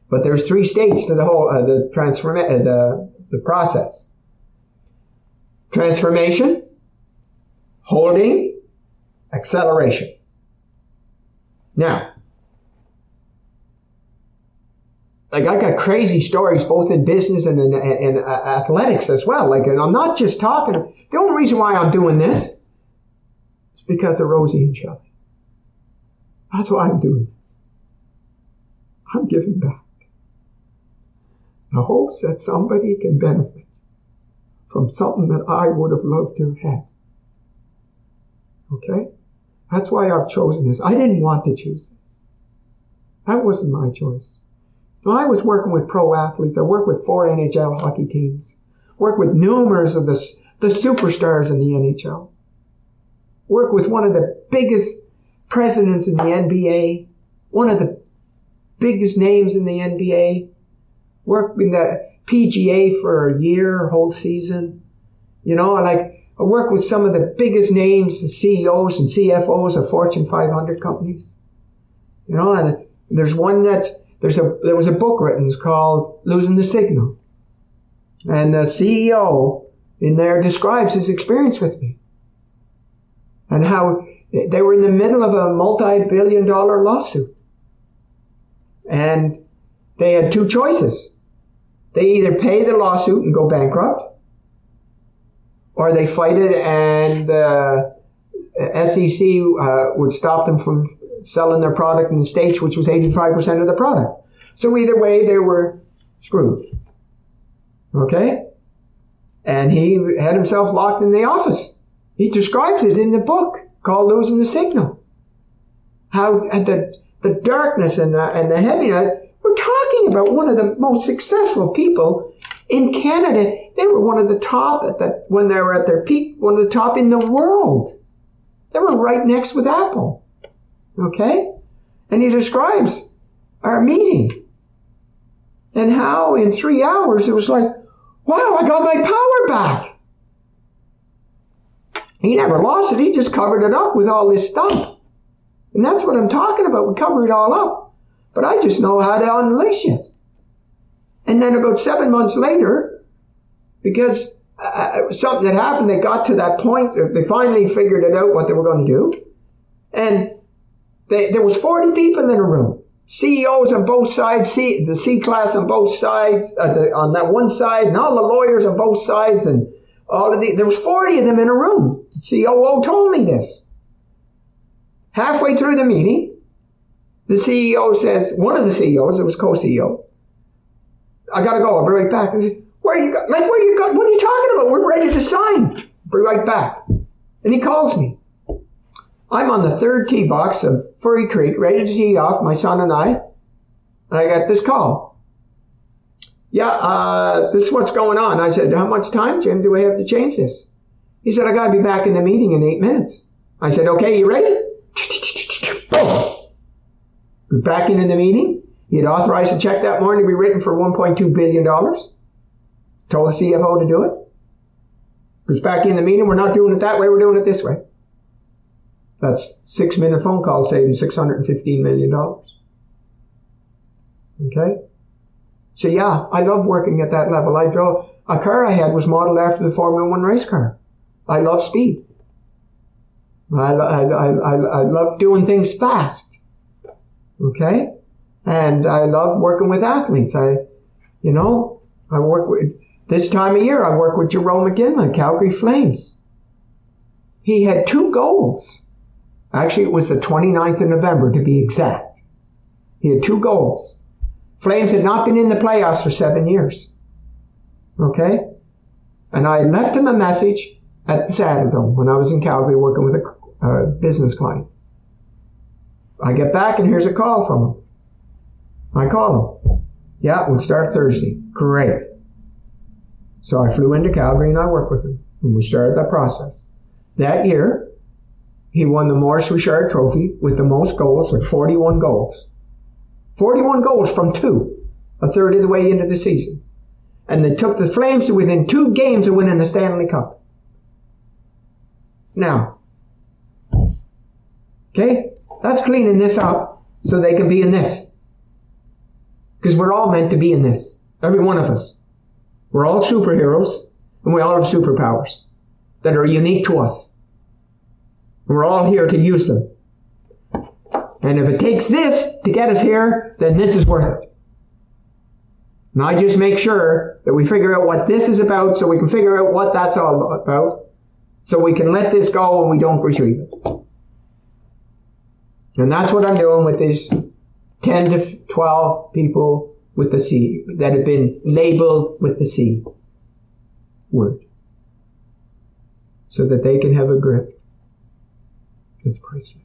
Speaker 2: But there's three states to the whole uh, the transform uh, the the process. Transformation, holding, acceleration. Now, like I got crazy stories both in business and in, in, uh, athletics as well. Like, and I'm not just talking. The only reason why I'm doing this is because of Rosie and Shelley. That's why I'm doing this. I'm giving back. The hopes that somebody can benefit from something that I would have loved to have had. Okay? That's why I've chosen this. I didn't want to choose this. That wasn't my choice. When I was working with pro athletes, I worked with four NHL hockey teams, worked with numerous of the, the superstars in the NHL, worked with one of the biggest presidents in the NBA, one of the biggest names in the NBA, worked in the PGA for a year, whole season. You know, like I work with some of the biggest names, the CEOs and CFOs of Fortune 500 companies. You know, and there's one that there's a there was a book written it's called Losing the Signal, and the CEO in there describes his experience with me and how they were in the middle of a multi-billion-dollar lawsuit, and they had two choices: they either pay the lawsuit and go bankrupt, or they fight it and the SEC uh, would stop them from selling their product in the States, which was 85% of the product. So either way, they were screwed. Okay? And he had himself locked in the office. He describes it in the book called Losing the Signal. How the, the darkness and the, and the heaviness, we're about one of the most successful people in Canada. They were one of the top at when they were at their peak, one of the top in the world. They were right next with Apple. Okay? And he describes our meeting and how in three hours it was like, wow, I got my power back. He never lost it, he just covered it up with all this stuff. And that's what I'm talking about. We cover it all up. But I just know how to unleash it. And then about seven months later, because uh, something had happened, they got to that point, they finally figured it out what they were going to do. And they, there was 40 people in a room. CEOs on both sides, C, the C class on both sides, uh, the, on that one side, and all the lawyers on both sides, and all of the, there was 40 of them in a room. The COO told me this. Halfway through the meeting, the CEO says, one of the CEOs, it was co-CEO, I gotta go, I'll be right back. Said, where are you? Like, where you go? What are you talking about? We're ready to sign. Be right back. And he calls me. I'm on the third tee box of Furry Creek, ready to tee off, my son and I, and I got this call. Yeah, uh, this is what's going on. I said, how much time, Jim, do we have to change this? He said, I gotta be back in the meeting in eight minutes. I said, okay, you ready? Back into the meeting. He had authorized a check that morning to be written for $1.2 billion. Told the CFO to do it. Was back in the meeting. We're not doing it that way. We're doing it this way. That's six minute phone call saving $615 million. Okay? So yeah, I love working at that level. I drove, a car I had was modeled after the Formula One race car. I love speed. I, I, I, I, love doing things fast. Okay? And I love working with athletes. I, you know, I work with, this time of year, I work with Jarome Iginla, Calgary Flames. He had two goals. Actually, it was the 29th of November to be exact. He had two goals. Flames had not been in the playoffs for seven years. Okay? And I left him a message at the Saddledome when I was in Calgary working with a business client. I get back and here's a call from him. I call him. Yeah, we'll start Thursday. Great. So I flew into Calgary and I worked with him. And we started that process. That year, he won the Maurice Richard Trophy with the most goals, with 41 goals. 41 goals from two, a third of the way into the season. And they took the Flames to within two games of winning the Stanley Cup. Now, okay, that's cleaning this up so they can be in this. Because we're all meant to be in this. Every one of us. We're all superheroes and we all have superpowers that are unique to us. We're all here to use them. And if it takes this to get us here, then this is worth it. And I just make sure that we figure out what this is about so we can figure out what that's all about so we can let this go and we don't retrieve it. And that's what I'm doing with these 10 to 12 people with the C that have been labeled with the C word so that they can have a grip It's priceless.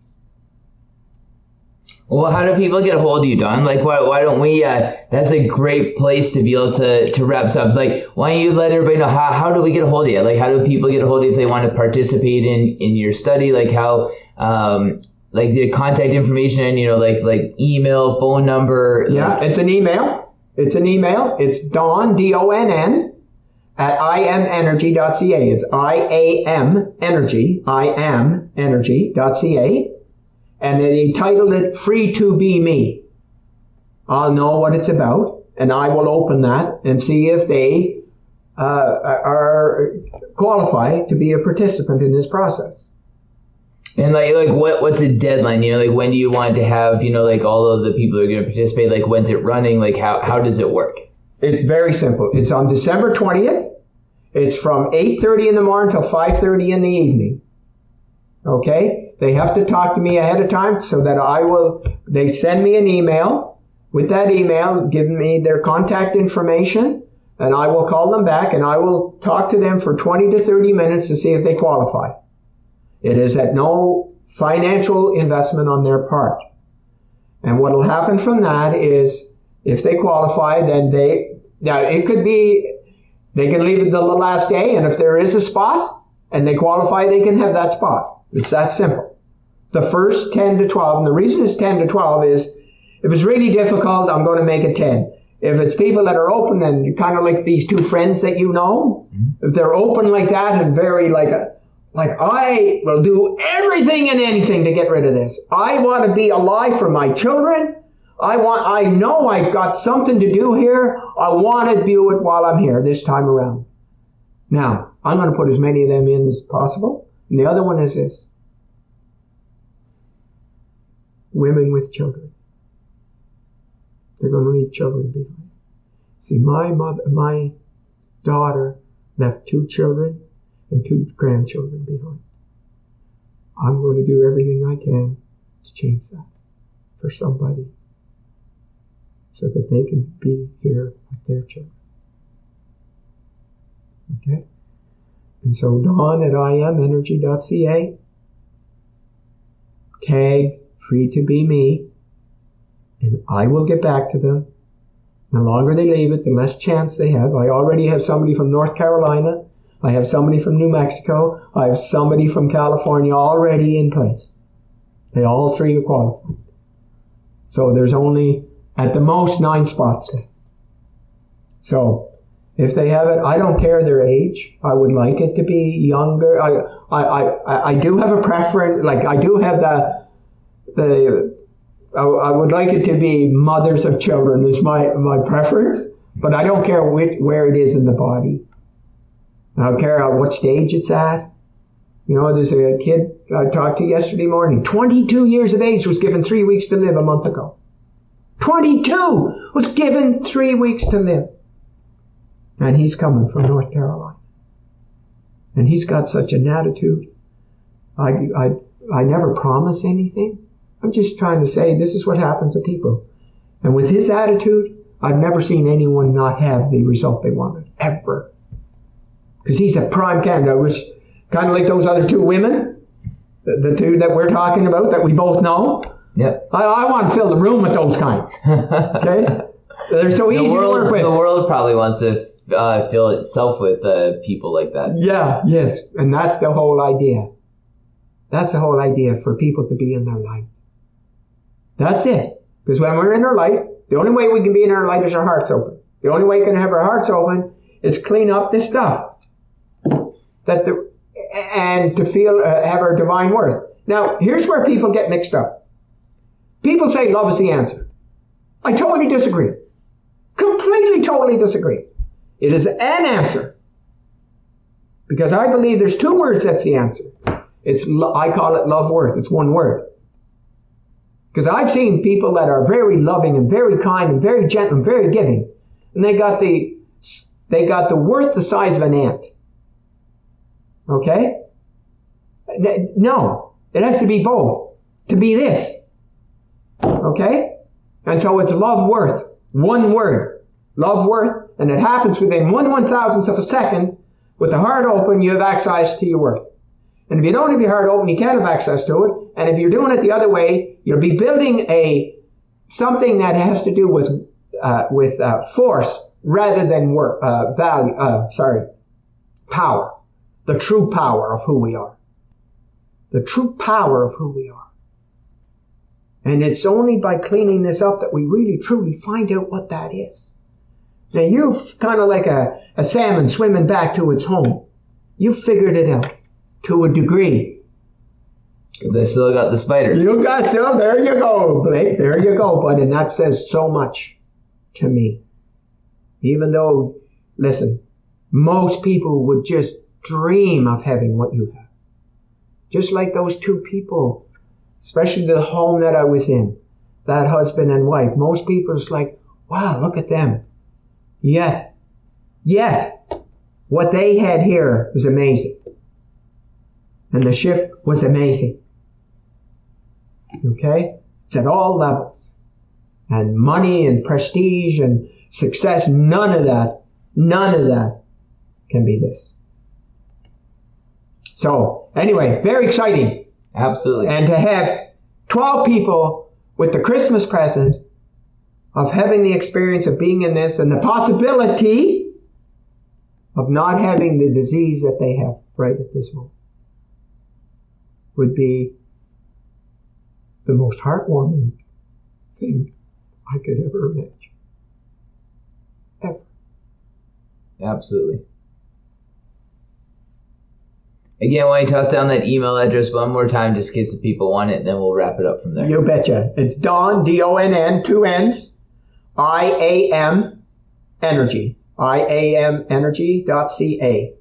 Speaker 1: Well, how do people get a hold of you, Don? Like, why, why don't we? Uh, that's a great place to be able to to wrap up. Like, why don't you let everybody know how, how do we get a hold of you? Like, how do people get a hold of you if they want to participate in in your study? Like, how um, like the contact information, you know, like like email, phone number.
Speaker 2: Yeah,
Speaker 1: like,
Speaker 2: it's an email. It's an email. It's Don D O N N at iamenergy.ca. It's I A M energy, I am energy.ca and they titled it Free to Be Me. I'll know what it's about, and I will open that and see if they uh, are qualified to be a participant in this process.
Speaker 1: And like, like what, what's the deadline? You know, like when do you want to have, you know, like all of the people who are going to participate? Like when's it running? Like how, how does it work?
Speaker 2: It's very simple. It's on December 20th. It's from 8.30 in the morning till 5.30 in the evening. Okay? They have to talk to me ahead of time so that I will, they send me an email. With that email, give me their contact information and I will call them back and I will talk to them for 20 to 30 minutes to see if they qualify. It is at no financial investment on their part. And what will happen from that is if they qualify, then they, now it could be, they can leave it the last day and if there is a spot and they qualify, they can have that spot. It's that simple the first 10 to 12. And the reason it's 10 to 12 is if it's really difficult, I'm going to make it 10. If it's people that are open and kind of like these two friends that you know, mm-hmm. if they're open like that and very like a, like I will do everything and anything to get rid of this. I want to be alive for my children. I want, I know I've got something to do here. I want to do it while I'm here this time around. Now, I'm going to put as many of them in as possible. And the other one is this. women with children. They're going to leave children behind. See, my mother, my daughter left two children and two grandchildren behind. I'm going to do everything I can to change that for somebody so that they can be here with their children. Okay? And so Donn at iamenergy.ca, tag free to be me, and I will get back to them. The longer they leave it, the less chance they have. I already have somebody from North Carolina. I have somebody from New Mexico. I have somebody from California already in place. They all three are qualified. So there's only at the most nine spots left. So if they have it, I don't care their age. I would like it to be younger. I I, I, I do have a preference. Like I do have the the I, I, would like it to be mothers of children is my, my preference, but I don't care which, where it is in the body. I don't care at what stage it's at. You know, there's a kid I talked to yesterday morning, 22 years of age, was given three weeks to live a month ago. 22 was given three weeks to live. And he's coming from North Carolina. And he's got such an attitude. I, I, I never promise anything. I'm just trying to say this is what happens to people. And with his attitude, I've never seen anyone not have the result they wanted, ever. Because he's a prime candidate, which kind of like those other two women, the, the, two that we're talking about that we both know.
Speaker 1: Yeah.
Speaker 2: I, I want to fill the room with those kind. Okay? They're so easy
Speaker 1: the world,
Speaker 2: to work with.
Speaker 1: The world probably wants to uh, fill itself with uh, people like that.
Speaker 2: Yeah, yes. And that's the whole idea. That's the whole idea for people to be in their light. That's it. Because when we're in our light, the only way we can be in our light is our hearts open. The only way we can have our hearts open is clean up this stuff. That the, and to feel, uh, have our divine worth. Now, here's where people get mixed up. People say love is the answer. I totally disagree. Completely, totally disagree. It is an answer. Because I believe there's two words that's the answer. It's, I call it love worth. It's one word. Because I've seen people that are very loving and very kind and very gentle and very giving, and they got the they got the worth the size of an ant. Okay? No, it has to be both to be this. Okay? And so it's love worth. One word. Love worth. And it happens within one one thousandth of a second. With the heart open, you have access to your worth. And if you don't have your heart open, you can't have access to it. And if you're doing it the other way, you'll be building a something that has to do with uh, with uh, force rather than work uh, value. Uh, sorry, power. The true power of who we are. The true power of who we are. And it's only by cleaning this up that we really truly find out what that is. Now you're kind of like a, a salmon swimming back to its home. You figured it out to a degree.
Speaker 1: They still got the spiders.
Speaker 2: You got still, there you go, Blake. There you go, bud. And that says so much to me. Even though, listen, most people would just dream of having what you have. Just like those two people, especially the home that I was in, that husband and wife. Most people is like, wow, look at them. Yet, yet, what they had here was amazing. And the shift was amazing. Okay? It's at all levels. And money and prestige and success, none of that, none of that can be this. So, anyway, very exciting.
Speaker 1: Absolutely.
Speaker 2: And to have 12 people with the Christmas present of having the experience of being in this and the possibility of not having the disease that they have right at this moment would be the most heartwarming thing I could ever imagine. Ever.
Speaker 1: Absolutely. Again, why don't you toss down that email address one more time just in case the people want it, and then we'll wrap it up from there.
Speaker 2: You betcha. It's Don, D O N N, two N's, I A M Energy. I A M Energy dot C A.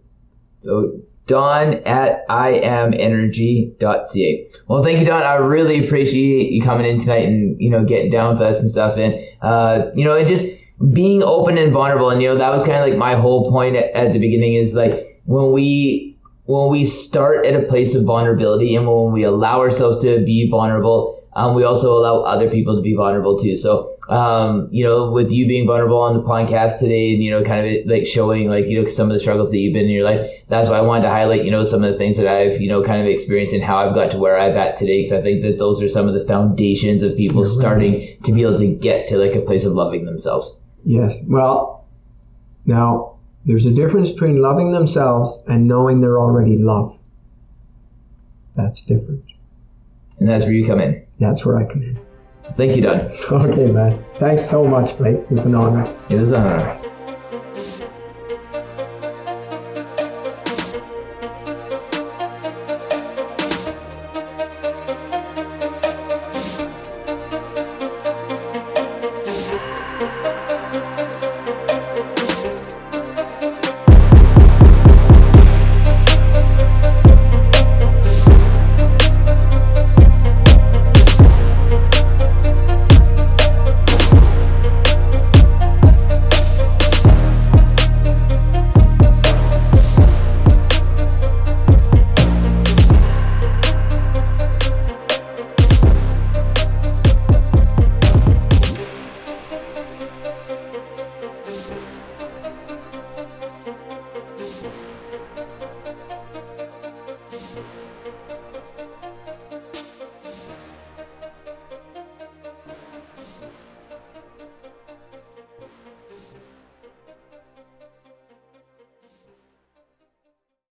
Speaker 1: So Don at I M Energy dot C A. Well, thank you, Don. I really appreciate you coming in tonight and you know getting down with us and stuff, and uh, you know, and just being open and vulnerable. And you know, that was kind of like my whole point at, at the beginning is like when we when we start at a place of vulnerability and when we allow ourselves to be vulnerable, um, we also allow other people to be vulnerable too. So, um, you know, with you being vulnerable on the podcast today and, you know, kind of like showing like, you know, some of the struggles that you've been in your life, that's why I wanted to highlight, you know, some of the things that I've, you know, kind of experienced and how I've got to where I'm at today. Cause I think that those are some of the foundations of people You're starting right. to be able to get to like a place of loving themselves.
Speaker 2: Yes. Well, now there's a difference between loving themselves and knowing they're already loved. That's different.
Speaker 1: And that's where you come in.
Speaker 2: That's where I come in.
Speaker 1: Thank you, Doug.
Speaker 2: Okay, man. Thanks so much, Blake. It was an honor.
Speaker 1: It is an honor.